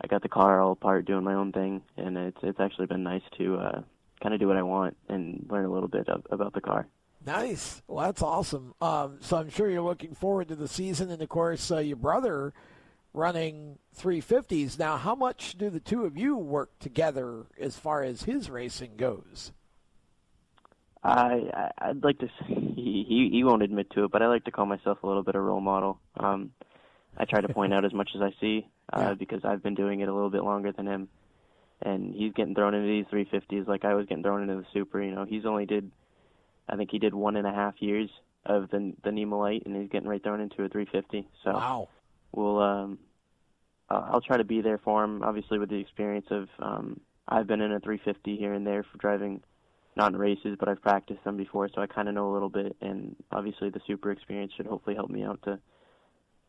I got the car all apart, doing my own thing, and it's it's actually been nice to uh, kind of do what I want and learn a little bit of, about the car. Nice. Well, that's awesome. Um, so I'm sure you're looking forward to the season, and of course, uh, your brother running 350s. Now, how much do the two of you work together as far as his racing goes? I I'd like to. He he he won't admit to it, but I like to call myself a little bit of a role model. Um, I try to point out as much as I see uh, yeah. because I've been doing it a little bit longer than him, and he's getting thrown into these 350s like I was getting thrown into the Super. You know, he's only did, I think he did one and a half years of the the NEMA Light, and he's getting right thrown into a 350. So wow. we'll um, I'll try to be there for him. Obviously, with the experience of um, I've been in a 350 here and there for driving not in races, but I've practiced them before, so I kind of know a little bit. And obviously, the super experience should hopefully help me out to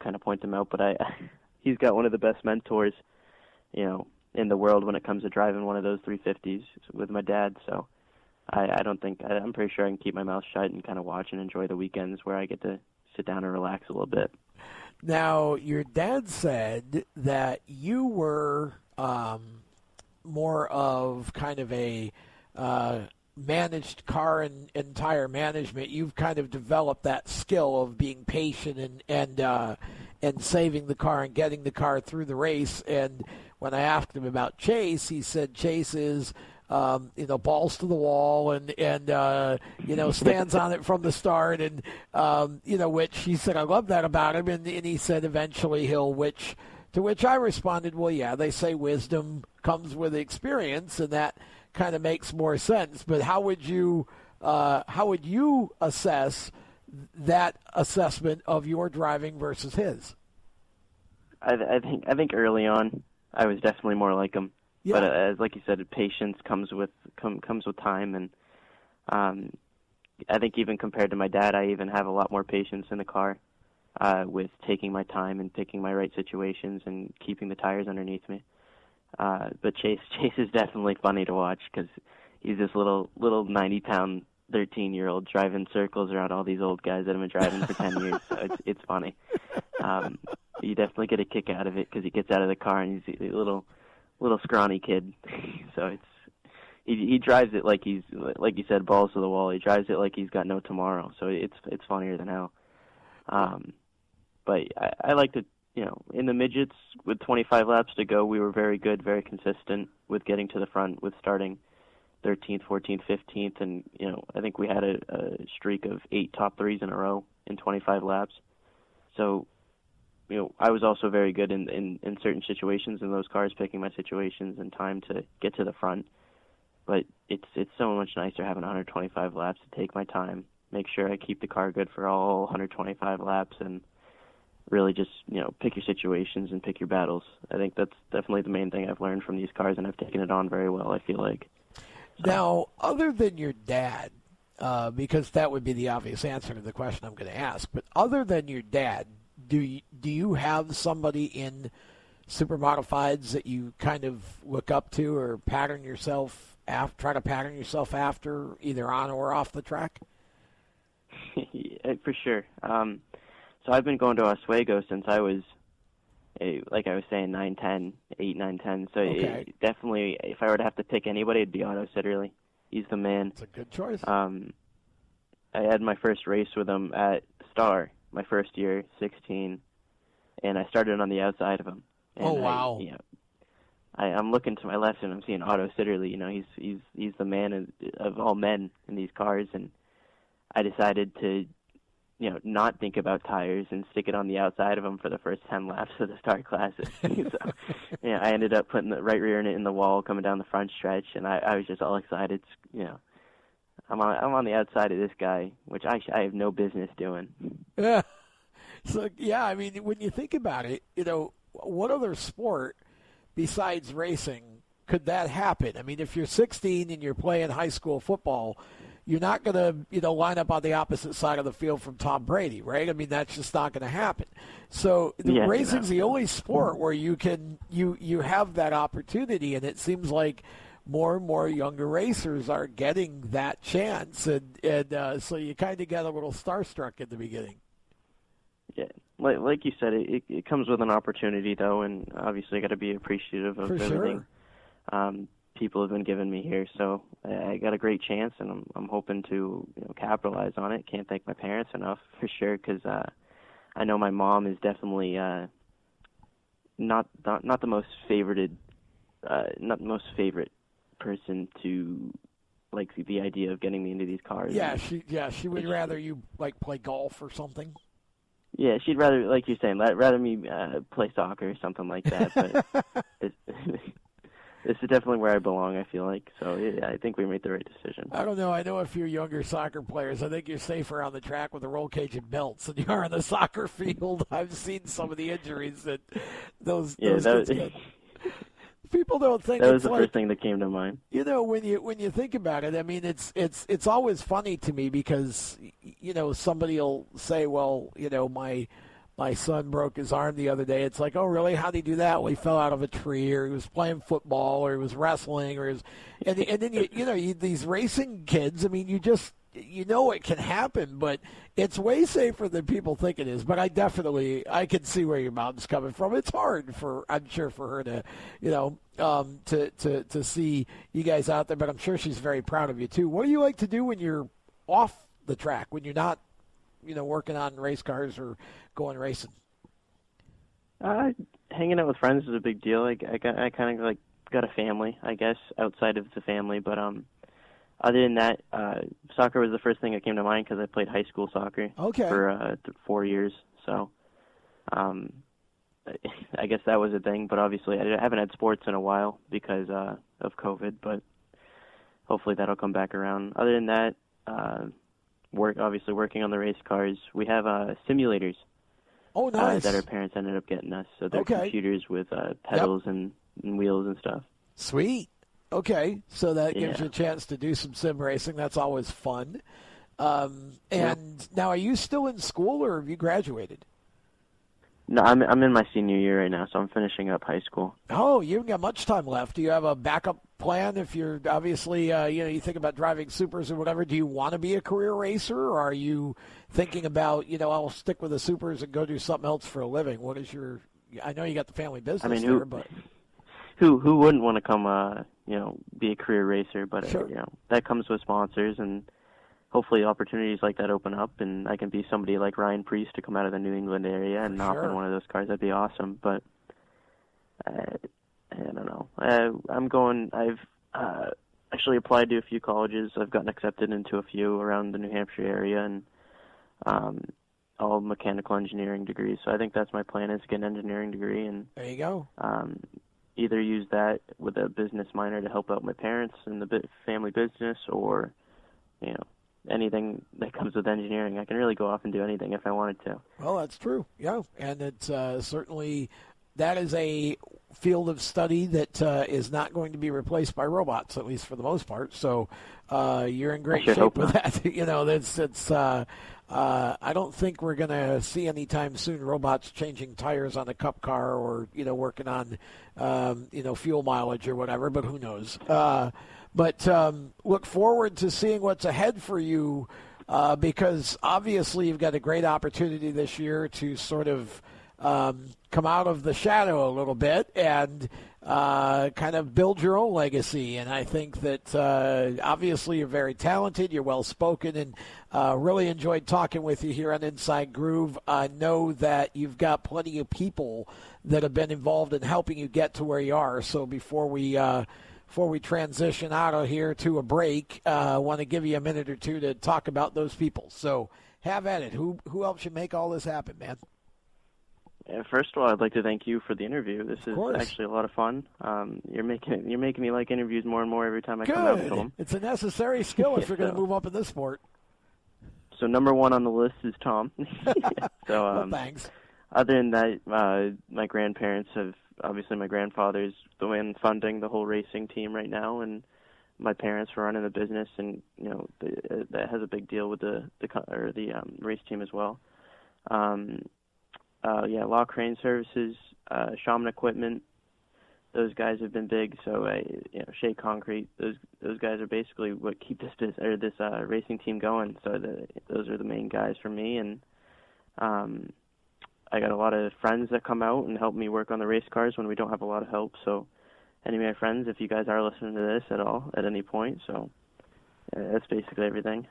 kind of point them out. But I, <laughs> he's got one of the best mentors, you know, in the world when it comes to driving one of those 350s with my dad. So I, I don't think I, I'm pretty sure I can keep my mouth shut and kind of watch and enjoy the weekends where I get to sit down and relax a little bit. Now, your dad said that you were um, more of kind of a uh, managed car and, and tire management, you've kind of developed that skill of being patient and and uh, and saving the car and getting the car through the race. And when I asked him about Chase, he said Chase is. Um, you know, balls to the wall and and uh, you know <laughs> stands on it from the start, and um, you know, which he said I love that about him, and, and he said eventually he'll which to which I responded, well, yeah, they say wisdom comes with experience, and that kind of makes more sense. But how would you uh, how would you assess that assessment of your driving versus his? I, I think I think early on I was definitely more like him. Yeah. But uh, as like you said, patience comes with com, comes with time, and um, I think even compared to my dad, I even have a lot more patience in the car uh, with taking my time and picking my right situations and keeping the tires underneath me. Uh, but Chase <laughs> Chase is definitely funny to watch because he's this little little 90 pound 13 year old driving circles around all these old guys that have been driving for 10 years. So it's it's funny. Um, you definitely get a kick out of it because he gets out of the car and he's a little little scrawny kid. <laughs> so it's he he drives it like he's like you said balls to the wall. He drives it like he's got no tomorrow. So it's it's funnier than hell. Um, but I, I like to you know, in the midgets with 25 laps to go, we were very good, very consistent with getting to the front, with starting 13th, 14th, 15th, and you know, I think we had a, a streak of eight top threes in a row in 25 laps. So, you know, I was also very good in in, in certain situations in those cars, picking my situations and time to get to the front. But it's it's so much nicer having 125 laps to take my time, make sure I keep the car good for all 125 laps, and really just you know pick your situations and pick your battles. I think that's definitely the main thing I've learned from these cars, and I've taken it on very well. I feel like. Now, other than your dad, uh, because that would be the obvious answer to the question I'm going to ask, but other than your dad, do you, do you have somebody in super modifieds that you kind of look up to or pattern yourself after, try to pattern yourself after, either on or off the track? <laughs> for sure. Um, so I've been going to Oswego since I was, a, like I was saying, nine, ten, eight, nine, ten. So okay. it, definitely, if I were to have to pick anybody, it'd be Otto Sitterly. He's the man. It's a good choice. Um, I had my first race with him at Star, my first year, 16, and I started on the outside of him. And oh wow! I, you know, I, I'm looking to my left and I'm seeing Otto Sitterly. You know, he's he's he's the man of, of all men in these cars, and I decided to you know, not think about tires and stick it on the outside of them for the first 10 laps of the Star Classic. <laughs> so, yeah, I ended up putting the right rear in it in the wall coming down the front stretch, and I, I was just all excited. You know, I'm on I'm on the outside of this guy, which I I have no business doing. Yeah. <laughs> So yeah, I mean, when you think about it, you know, what other sport besides racing could that happen? I mean, if you're 16 and you're playing high school football you're not going to, you know, line up on the opposite side of the field from Tom Brady, right? I mean, that's just not going to happen. So the yeah, racing's the only sport where you can you you have that opportunity, and it seems like more and more younger racers are getting that chance, and and uh, so you kind of get a little starstruck at the beginning. Yeah, like like you said, it it comes with an opportunity though, and obviously got to be appreciative of For everything sure. um, people have been giving me here. So I got a great chance, and I'm I'm hoping to you know capitalize on it. Can't thank my parents enough <laughs> for sure, because uh, I know my mom is definitely uh, not not not the most favorited, uh, not the most favorite person to like the, the idea of getting me into these cars. Yeah, she yeah she would rather you like play golf or something. Yeah, she'd rather, like you're saying, let- rather me uh, play soccer or something like that. But <laughs> it's, <laughs> this is definitely where I belong. I feel like so. Yeah, I think we made the right decision. I don't know. I know a few younger soccer players. I think you're safer on the track with a roll cage and belts than you are on the <laughs> soccer field. I've seen some of the injuries that those, Yeah, those that, kids get. People don't think that was the like, first thing that came to mind. you know when you when you think about it i mean it's it's it's always funny to me because you know somebody will say well you know my my son broke his arm the other day. It's like oh really? How did he do that? Well he fell out of a tree or he was playing football or he was wrestling or he was and, and then you you know you, these racing kids i mean you just you know it can happen but it's way safer than people think it is. But i definitely i can see where your mom's coming from. It's hard for i'm sure for her to you know um, to, to to see you guys out there but i'm sure she's very proud of you too. What do you like to do when you're off the track when you're not you know working on race cars or going racing Uh, hanging out with friends is a big deal. I, I got, I kind of like got a family, I guess, outside of the family. But um, other than that, uh, soccer was the first thing that came to mind because I played high school soccer Okay. for uh, th- four years. So, um, <laughs> I guess that was a thing. But obviously, I haven't had sports in a while because uh, of COVID. But hopefully, that'll come back around. Other than that, uh, work obviously working on the race cars. We have uh, simulators oh uh, that our parents ended up getting us. So they're Okay. computers with uh, pedals and, and wheels and stuff. Sweet. Okay, so that gives you a chance to do some sim racing. That's always fun. Um, and now, are you still in school or have you graduated? No, I'm I'm in my senior year right now, so I'm finishing up high school. Oh, you haven't got much time left. Do you have a backup plan if you're obviously, uh, you know, you think about driving supers or whatever? Do you want to be a career racer, or are you thinking about, you know, I'll stick with the supers and go do something else for a living? What is your? I know you got the family business mean, there, but Who who wouldn't want to come, uh, you know, be a career racer? But uh, you know, that comes with sponsors, and hopefully opportunities like that open up, and I can be somebody like Ryan Preece to come out of the New England area and hop sure. in one of those cars. That'd be awesome. But uh, I don't know. Uh, I'm going. I've uh, actually applied to a few colleges. I've gotten accepted into a few around the New Hampshire area, and um, all mechanical engineering degrees. So I think that's my plan: is to get an engineering degree and there you go. um, either use that with a business minor to help out my parents in the family business, or you know anything that comes with engineering. I can really go off and do anything if I wanted to. Well, that's true. Yeah, and it's uh, certainly that is a field of study that uh, is not going to be replaced by robots, at least for the most part. So uh, you're in great shape with that. <laughs> you know, that's it's. Uh, uh, I don't think we're going to see anytime soon robots changing tires on a cup car or you know working on um, you know fuel mileage or whatever. But who knows? Uh, but um, look forward to seeing what's ahead for you uh, because obviously you've got a great opportunity this year to sort of um, come out of the shadow a little bit and uh, kind of build your own legacy. And I think that uh, obviously you're very talented, you're well spoken, and uh, really enjoyed talking with you here on Inside Groove. I know that you've got plenty of people that have been involved in helping you get to where you are. So before we uh, before we transition out of here to a break, uh, I want to give you a minute or two to talk about those people. So have at it. Who who helps you make all this happen, man? Uh, First of all, I'd like to thank you for the interview. This is actually a lot of fun. Um, you're making you're making me like interviews more and more every time I come out to them. It's a necessary skill if you're going <laughs> to move up in this sport. So number one on the list is Tom. <laughs> <laughs> so well, um, thanks. other than that, uh, my grandparents have obviously my grandfather's the one funding the whole racing team right now, and my parents were running the business, and you know the, uh, that has a big deal with the the co- or the um, race team as well. Um, uh, yeah, Locke Crane Services, uh, Shaman Equipment, those guys have been big. So I, you know, Shea Concrete, those those guys are basically what keep this business or this uh, racing team going. So the, those are the main guys for me, and um, I got a lot of friends that come out and help me work on the race cars when we don't have a lot of help. So any of my friends, if you guys are listening to this at all at any point, so yeah, that's basically everything.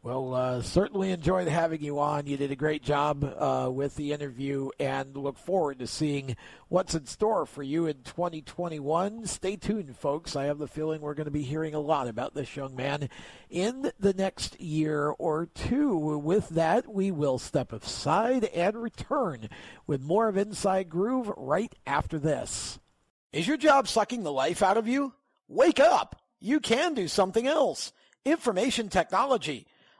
Well, uh, certainly enjoyed having you on. You did a great job uh, with the interview and look forward to seeing what's in store for you in 2021. Stay tuned, folks. I have the feeling we're going to be hearing a lot about this young man in the next year or two. With that, we will step aside and return with more of Inside Groove right after this. Is your job sucking the life out of you? Wake up! You can do something else. Information technology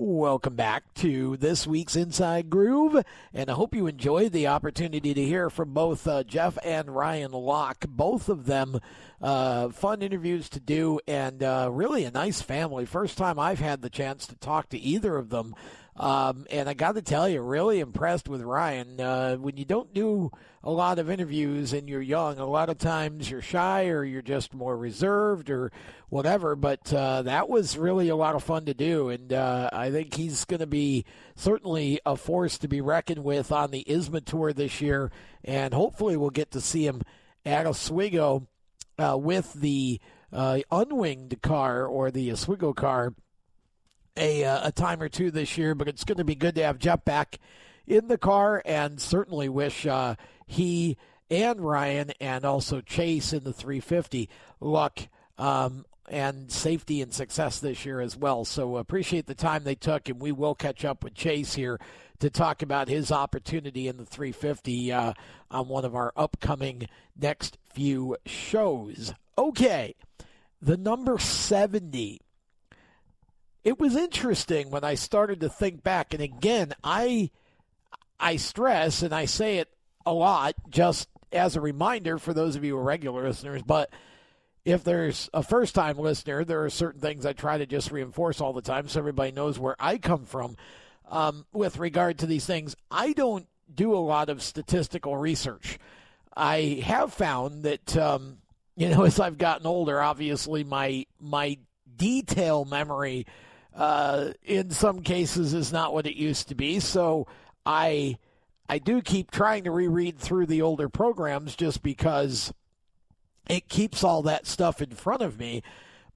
Welcome back to this week's Inside Groove, and I hope you enjoyed the opportunity to hear from both uh, Jeff and Ryan Locke. Both of them uh, fun interviews to do, and uh, really a nice family. First time I've had the chance to talk to either of them. Um, and I got to tell you, really impressed with Ryan. Uh, when you don't do a lot of interviews and you're young, a lot of times you're shy or you're just more reserved or whatever. But uh, that was really a lot of fun to do. And uh, I think he's going to be certainly a force to be reckoned with on the ISMA Tour this year. And hopefully we'll get to see him at Oswego uh, with the uh, unwinged car or the Oswego car a, uh, a time or two this year, but it's going to be good to have Jeff back in the car and certainly wish uh, he and Ryan and also Chase in the 350 luck um, and safety and success this year as well. So appreciate the time they took, and we will catch up with Chase here to talk about his opportunity in the 350 uh, on one of our upcoming next few shows. Okay, the number 70 it was interesting when I started to think back. And again, I I stress and I say it a lot just as a reminder for those of you who are regular listeners, but if there's a first time listener, there are certain things I try to just reinforce all the time so everybody knows where I come from um, with regard to these things. I don't do a lot of statistical research. I have found that, um, you know, <laughs> as I've gotten older, obviously my my detail memory uh, in some cases is not what it used to be. So I I do keep trying to reread through the older programs just because it keeps all that stuff in front of me.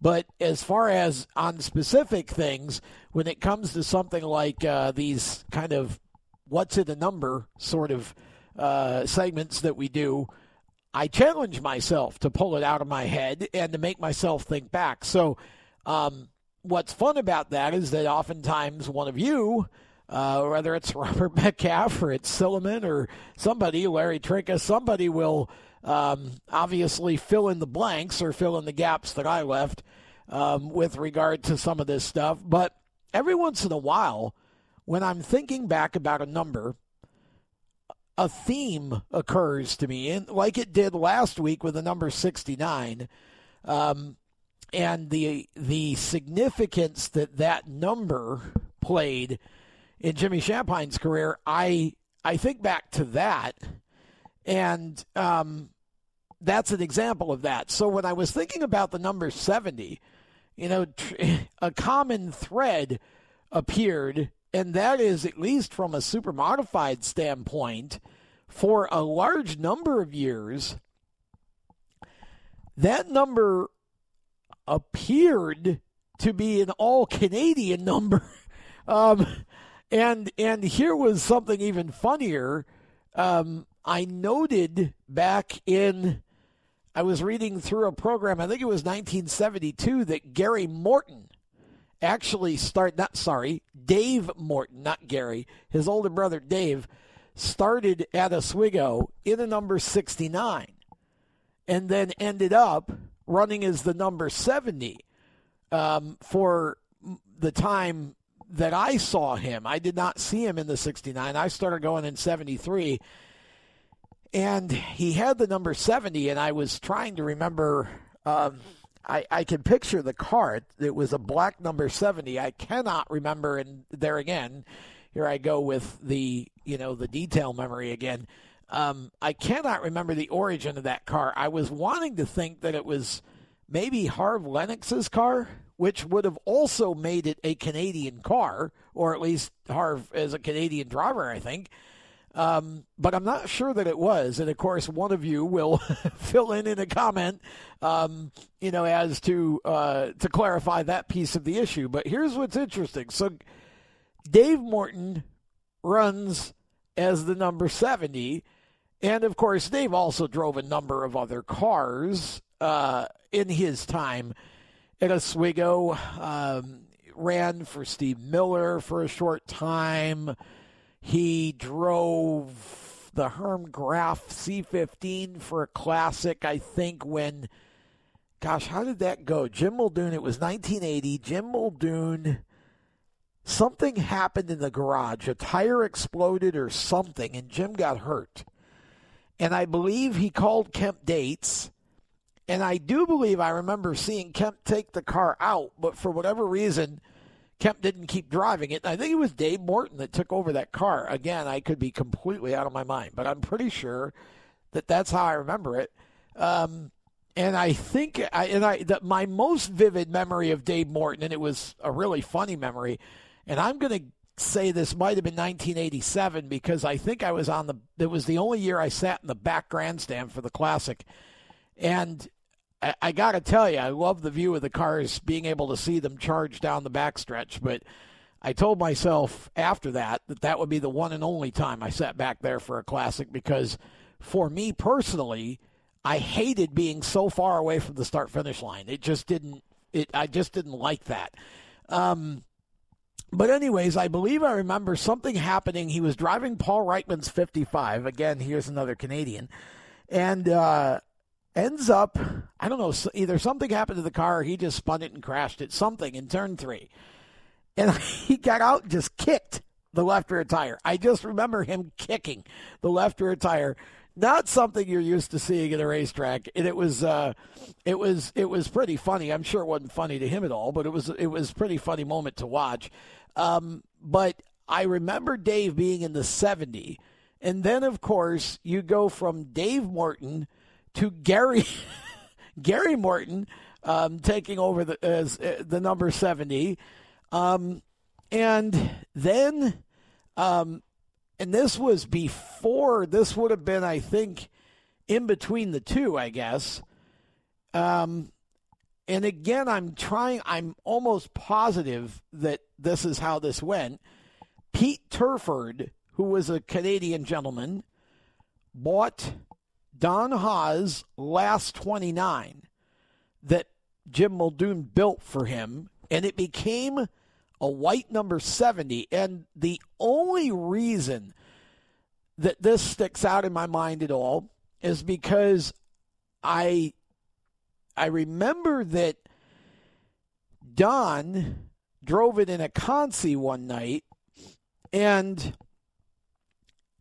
But as far as on specific things, when it comes to something like uh, these kind of what's in a number sort of uh, segments that we do, I challenge myself to pull it out of my head and to make myself think back. So um, what's fun about that is that oftentimes one of you, uh, whether it's <laughs> Robert Metcalf or it's Silliman or somebody, Larry Trinka, somebody will um, obviously fill in the blanks or fill in the gaps that I left um, with regard to some of this stuff. But every once in a while, when I'm thinking back about a number, a theme occurs to me, and like it did last week with the number 69. Um, and the the significance that that number played in Jimmy Shampine's career, I I think back to that, and um, that's an example of that. So when I was thinking about the number seventy, you know, <laughs> a common thread appeared, and that is at least from a super modified standpoint, for a large number of years. That number appeared to be an all Canadian number. <laughs> Um, and and here was something even funnier. Um, I noted back in I was reading through a program, I think it was 1972, that Gary Morton actually started, not sorry, Dave Morton, not Gary, his older brother Dave, started at Oswego in a number 69 and then ended up running as the number 70. um, for the time that I saw him. I did not see him in the 69. I started going in 73. And he had the number 70, and I was trying to remember. Um, I, I can picture the car. It, it was a black number 70. I cannot remember, and there again, here I go with the you know the detail memory again. Um, I cannot remember the origin of that car. I was wanting to think that it was maybe Harv Lennox's car, which would have also made it a Canadian car, or at least Harv as a Canadian driver, I think. Um, but I'm not sure that it was. And of course, one of you will <laughs> fill in in a comment, um, you know, as to uh, to clarify that piece of the issue. But here's what's interesting. So Dave Morton runs as the number 70. And of course, Dave also drove a number of other cars uh, in his time at Oswego. Um, ran for Steve Miller for a short time. He drove the Herm Graf C15 for a classic, I think, when, gosh, how did that go? Jim Muldoon, it was 1980. Jim Muldoon something happened in the garage. A tire exploded or something, and Jim got hurt. And I believe he called Kemp Dates. And I do believe I remember seeing Kemp take the car out, but for whatever reason, Kemp didn't keep driving it. I think it was Dave Morton that took over that car. Again, I could be completely out of my mind, but I'm pretty sure that that's how I remember it. Um, and I think, I, and I, that my most vivid memory of Dave Morton, and it was a really funny memory, and I'm going to say this might have been 1987 because I think I was on the. It was the only year I sat in the back grandstand for the Classic, and I, I got to tell you, I love the view of the cars, being able to see them charge down the backstretch. But I told myself after that that that would be the one and only time I sat back there for a Classic because, for me personally, I hated being so far away from the start finish line. It just didn't. It I just didn't like that. Um, but anyways, I believe I remember something happening. He was driving Paul Reitman's 55. Again, here's another Canadian, and uh, ends up I don't know either something happened to the car, or he just spun it and crashed it. Something in turn three, and <laughs> he got out and just kicked the left rear tire. I just remember him kicking the left rear tire. Not something you're used to seeing at a racetrack, and it was, uh, it was, it was pretty funny. I'm sure it wasn't funny to him at all, but it was, it was a pretty funny moment to watch. Um, but I remember Dave being in the 70. And then, of course, you go from Dave Morton to Gary <laughs> Gary Morton um, taking over the, as uh, the number 70. Um, and then, um, and this was before, this would have been, I think, in between the two, I guess. Um, and again, I'm trying, I'm almost positive that this is how this went. Pete Turford, who was a Canadian gentleman, bought Don Haas last 29 that Jim Muldoon built for him, and it became a white number 70. And the only reason that this sticks out in my mind at all is because I I remember that Don drove it in a Consi one night, and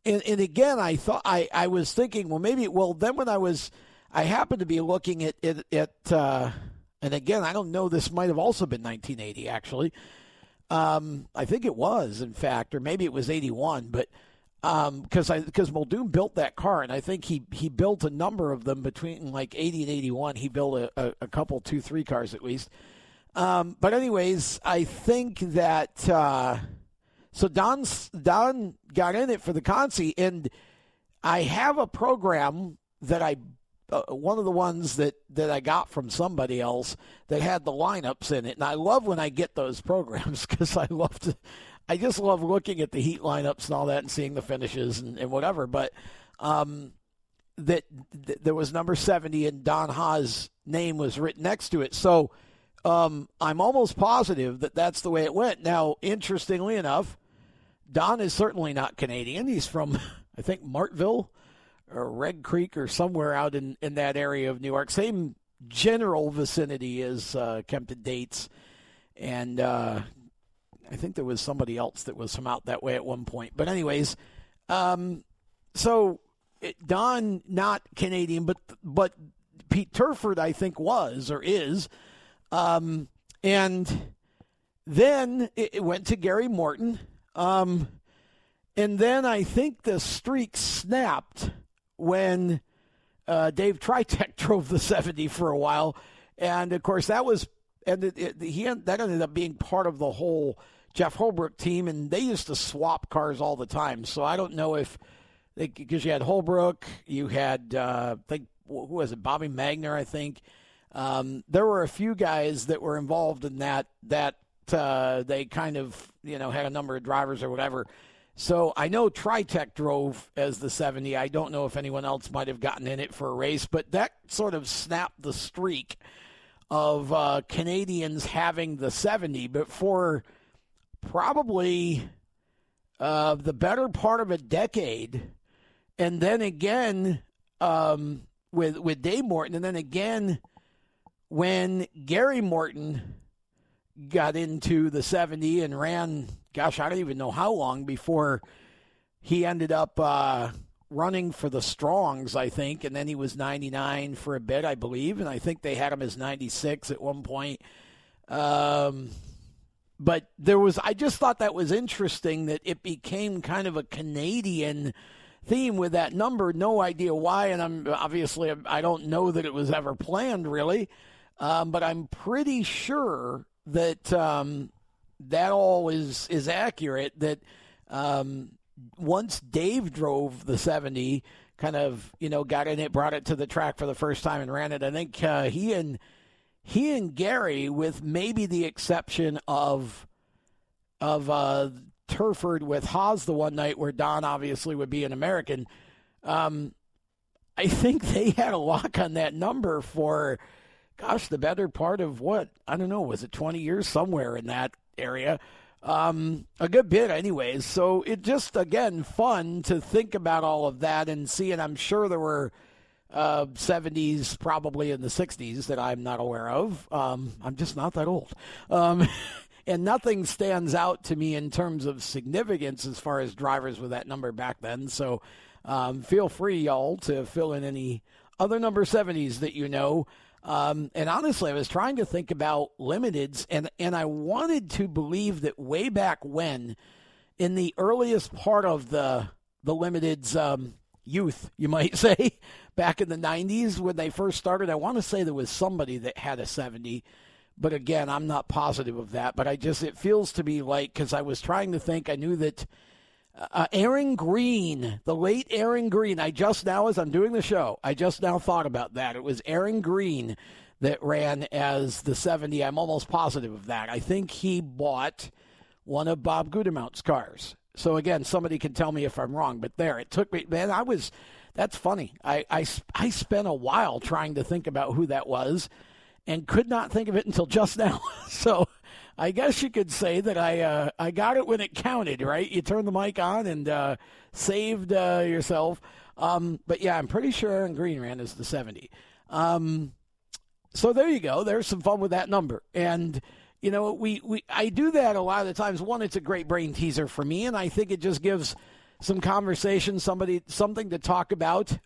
and, and again, I thought I, I was thinking, well, maybe well then when I was I happened to be looking at at, at uh, and again I don't know this might have also been 1980 actually. Um, I think it was in fact, or maybe it was 81, but because um, because Muldoon built that car, and I think he he built a number of them between like 80 and 81. He built a, a, a couple, two, three cars at least. Um, but anyways, I think that uh, so Don Don got in it for the Consi, and I have a program that I uh, one of the ones that that I got from somebody else that had the lineups in it, and I love when I get those <laughs> programs because I love to I just love looking at the heat lineups and all that and seeing the finishes and, and whatever. But um, that th- there was number 70 and Don Ha's name was written next to it. So um, I'm almost positive that that's the way it went. Now, interestingly enough, Don is certainly not Canadian. He's from, <laughs> I think, Martville or Red Creek or somewhere out in, in that area of New York. Same general vicinity as uh, Kempton Dates, and uh, I think there was somebody else that was from out that way at one point. But anyways, um, so it, Don not Canadian, but but Pete Turford I think was or is, um, and then it, went to Gary Morton, um, and then I think the streak snapped when uh, Dave Tritech <laughs> drove the 70 for a while, and of course that was and it, it, he that ended up being part of the whole Jeff Holbrook team, and they used to swap cars all the time. So I don't know if because you had Holbrook, you had uh, I think who was it, Bobby Magner, I think. Um, there were a few guys that were involved in that that uh, they kind of you know had a number of drivers or whatever. So I know Tritech drove as the 70. I don't know if anyone else might have gotten in it for a race, but that sort of snapped the streak of uh, Canadians having the 70. But for probably uh, the better part of a decade, and then again um, with with Dave Morton, and then again when Gary Morton got into the 70 and ran, gosh, I don't even know how long before he ended up uh, running for the Strongs, I think, and then he was 99 for a bit, I believe, and I think they had him as 96 at one point. Um, but there was, I just thought that was interesting that it became kind of a Canadian theme with that number. No idea why, and I'm obviously I don't know that it was ever planned really, um, but I'm pretty sure that um, that all is is accurate. That um, once Dave drove the 70, kind of you know got in it, brought it to the track for the first time and ran it. I think uh, he and he and Gary, with maybe the exception of of uh, Turford with Haas the one night where Don obviously would be an American. Um, I think they had a lock on that number for gosh, the better part of what? I don't know, was it 20 years somewhere in that area? Um, a good bit, anyways. So it just, again, fun to think about all of that and see. And I'm sure there were uh, 70s, probably in the 60s that I'm not aware of. Um, I'm just not that old. Um, <laughs> and nothing stands out to me in terms of significance as far as drivers with that number back then. So um, feel free, y'all, to fill in any other number 70s that you know. Um, and honestly, I was trying to think about limiteds, and and I wanted to believe that way back when, in the earliest part of the the limiteds um, youth, you might <laughs> say, back in the '90s when they first started, I want to say there was somebody that had a 70. But again, I'm not positive of that. But I just it feels to be like because I was trying to think, I knew that uh, Aaron Green, the late Aaron Green. I just now, as I'm doing the show, I just now thought about that. It was Aaron Green that ran as the 70. I'm almost positive of that. I think he bought one of Bob Gutermount's cars. So again, somebody can tell me if I'm wrong, but there it took me. Man, I was. That's funny. I I, I spent a while trying to think about who that was, and could not think of it until just now. <laughs> so I guess you could say that I uh, I got it when it counted, right? You turned the mic on and uh, saved uh, yourself. Um, but yeah, I'm pretty sure Aaron Green ran as the 70. Um, so there you go. There's some fun with that number. And you know, we, we I do that a lot of the times. One, it's a great brain teaser for me, and I think it just gives some conversation, somebody something to talk about.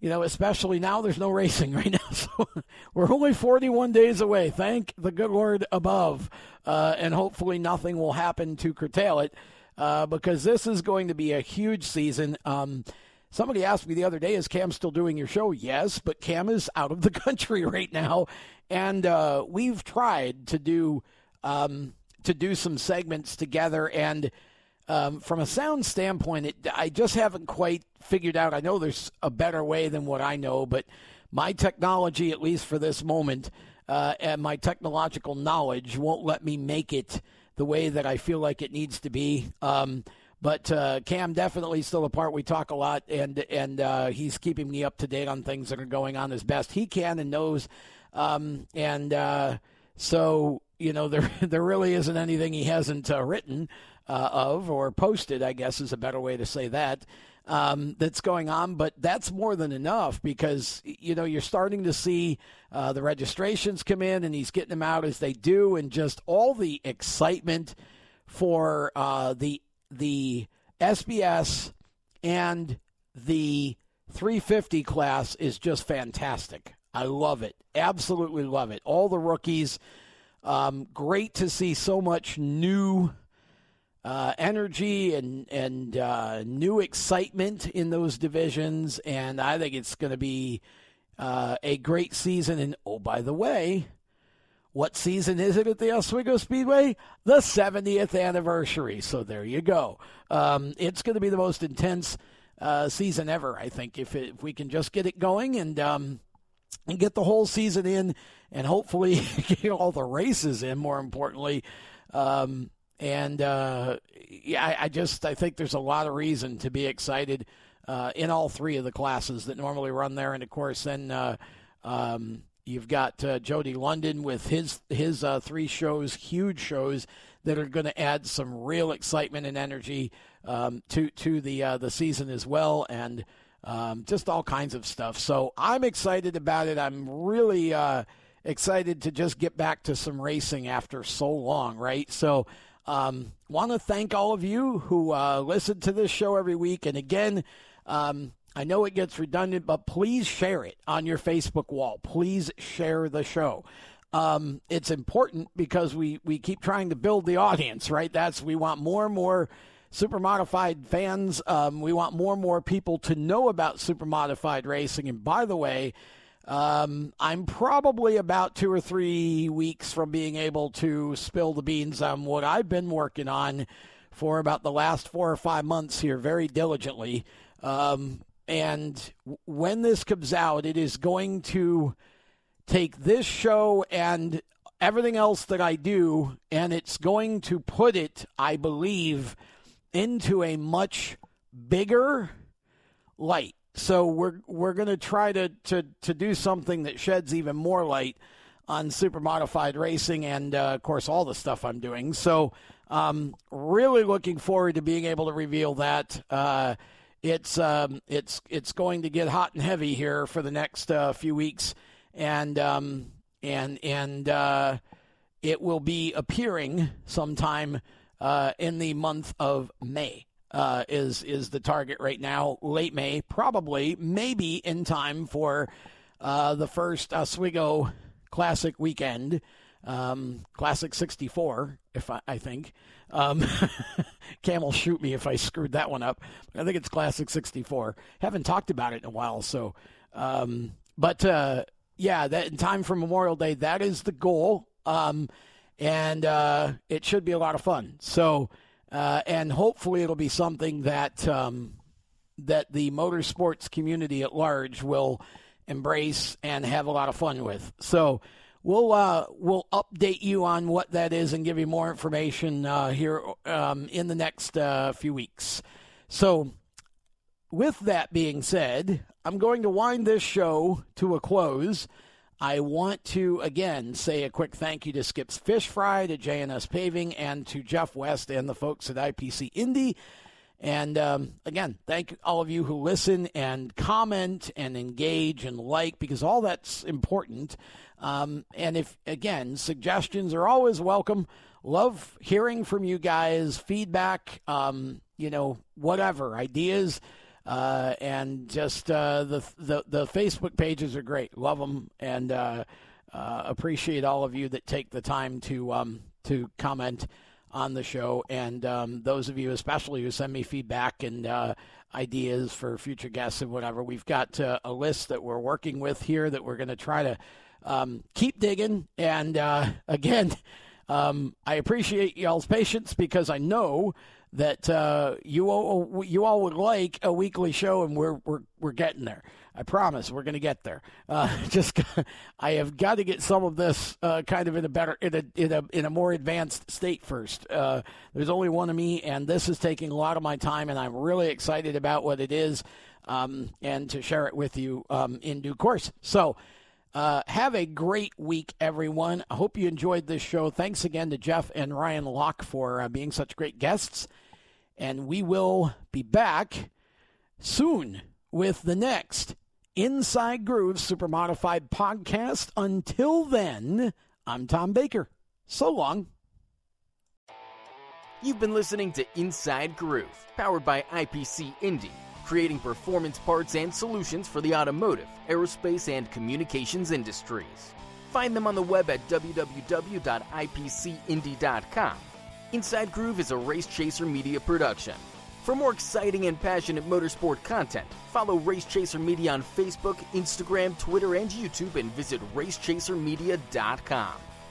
You know, especially now there's no racing <laughs> right now. So we're only 41 days away. Thank the good Lord above. Uh, and hopefully nothing will happen to curtail it uh, because this is going to be a huge season. Um, somebody asked me the other day, is Cam still doing your show? Yes, but Cam is out of the <laughs> country right now. And uh, we've tried to do. Um, to do some segments together and um, from a sound standpoint, it, I just haven't quite figured out. I know there's a better way than what I know, but my technology, at least for this moment, uh, and my technological knowledge won't let me make it the way that I feel like it needs to be. Um, but uh, Cam definitely still a part. We talk a lot, and and uh, he's keeping me up to date on things that are going on as best he can and knows. Um, and uh, so you know <laughs> there there really isn't anything he hasn't uh, written uh, of or posted, I guess is a better way to say that. um, that's going on, but that's more than enough because you know you're starting to see uh, the registrations come in, and he's getting them out as they do, and just all the excitement for uh, the the SBS and the 350 class is just fantastic. I love it, absolutely love it. All the rookies, um, great to see so much new uh, energy and and uh, new excitement in those divisions, and I think it's going to be uh, a great season. And oh, by the way, what season is it at the Oswego Speedway? The 70th anniversary. So there you go. Um, it's going to be the most intense uh, season ever, I think, if it, if we can just get it going and um, and get the whole season in, and hopefully <laughs> get all the races in. More importantly. Um, and uh, yeah, I, I, just I think there's a lot of reason to be excited uh, in all three of the classes that normally run there, and of course then uh, um, you've got uh, Jody London with his his uh, three shows, huge shows that are going to add some real excitement and energy um, to to the uh, the season as well, and um, just all kinds of stuff. So I'm excited about it. I'm really excited to just get back to some racing after so long, right? So. Um, Want to thank all of you who uh, listen to this show every week. And again, um, I know it gets redundant, but please share it on your Facebook wall. Please share the show. Um, it's important because we, we keep trying to build the audience, right? That's we want more and more super modified fans. Um, we want more and more people to know about super modified racing. And by the way, um, I'm probably about two or three weeks from being able to spill the beans on what I've been working on for about the last four or five months here, very diligently. Um, and when this comes out, it is going to take this show and everything else that I do, and it's going to put it, I believe, into a much bigger light. So we're we're going to try to to to do something that sheds even more light on super modified racing and uh, of course all the stuff I'm doing. So um, really looking forward to being able to reveal that. Uh, it's um, it's it's going to get hot and heavy here for the next uh, few weeks, and um, and and uh, it will be appearing sometime uh, in the month of May uh, is is the target right now. Late May, probably, maybe in time for uh, the first Oswego Classic weekend, um, Classic 64, if I, I think. Um, <laughs> Cam will shoot me if I screwed that one up. I think it's Classic 64. Haven't talked about it in a while, so. Um, but uh, yeah, that in time for Memorial Day, that is the goal, um, and uh, it should be a lot of fun. So. Uh, and hopefully it'll be something that um, that the motorsports community at large will embrace and have a lot of fun with. So we'll uh, we'll update you on what that is and give you more information uh, here um, in the next uh, few weeks. So, with that being said, I'm going to wind this show to a close. I want to again say a quick thank you to Skips Fish Fry, to JNS Paving, and to Jeff West and the folks at IPC Indy. And um, again, thank all of you who listen and comment and engage and like because all that's important. Um, and if, again, suggestions are always welcome. Love hearing from you guys, feedback, um, you know, whatever, ideas. Uh, and just uh, the, the the Facebook pages are great. Love them and uh, uh, appreciate all of you that take the time to um, to comment on the show, and um, those of you especially who send me feedback and uh, ideas for future guests and whatever. We've got uh, a list that we're working with here that we're going to try to um, keep digging. And <laughs> again, um, I appreciate y'all's patience because I know that uh, you all you all would like a weekly show, and we're we're we're getting there. I promise we're going to get there. Uh, <laughs> just I have got to get some of this uh, kind of in a better in a in a in a more advanced state first. Uh, there's only one of me, and this is taking a lot of my time, and I'm really excited about what it is, um, and to share it with you um, in due course. So. Uh, have a great week, everyone. I hope you enjoyed this show. Thanks again to Jeff and Ryan Locke for uh, being such great guests. And we will be back soon with the next Inside Groove Super Modified podcast. Until then, I'm Tom Baker. So long. You've been listening to Inside Groove, powered by IPC Indy, creating performance parts and solutions for the automotive, aerospace, and communications industries. Find them on the web at www.ipcindy.com. Inside Groove is a Race Chaser Media production. For more exciting and passionate motorsport content, follow Race Chaser Media on Facebook, Instagram, Twitter, and YouTube and visit racechasermedia.com.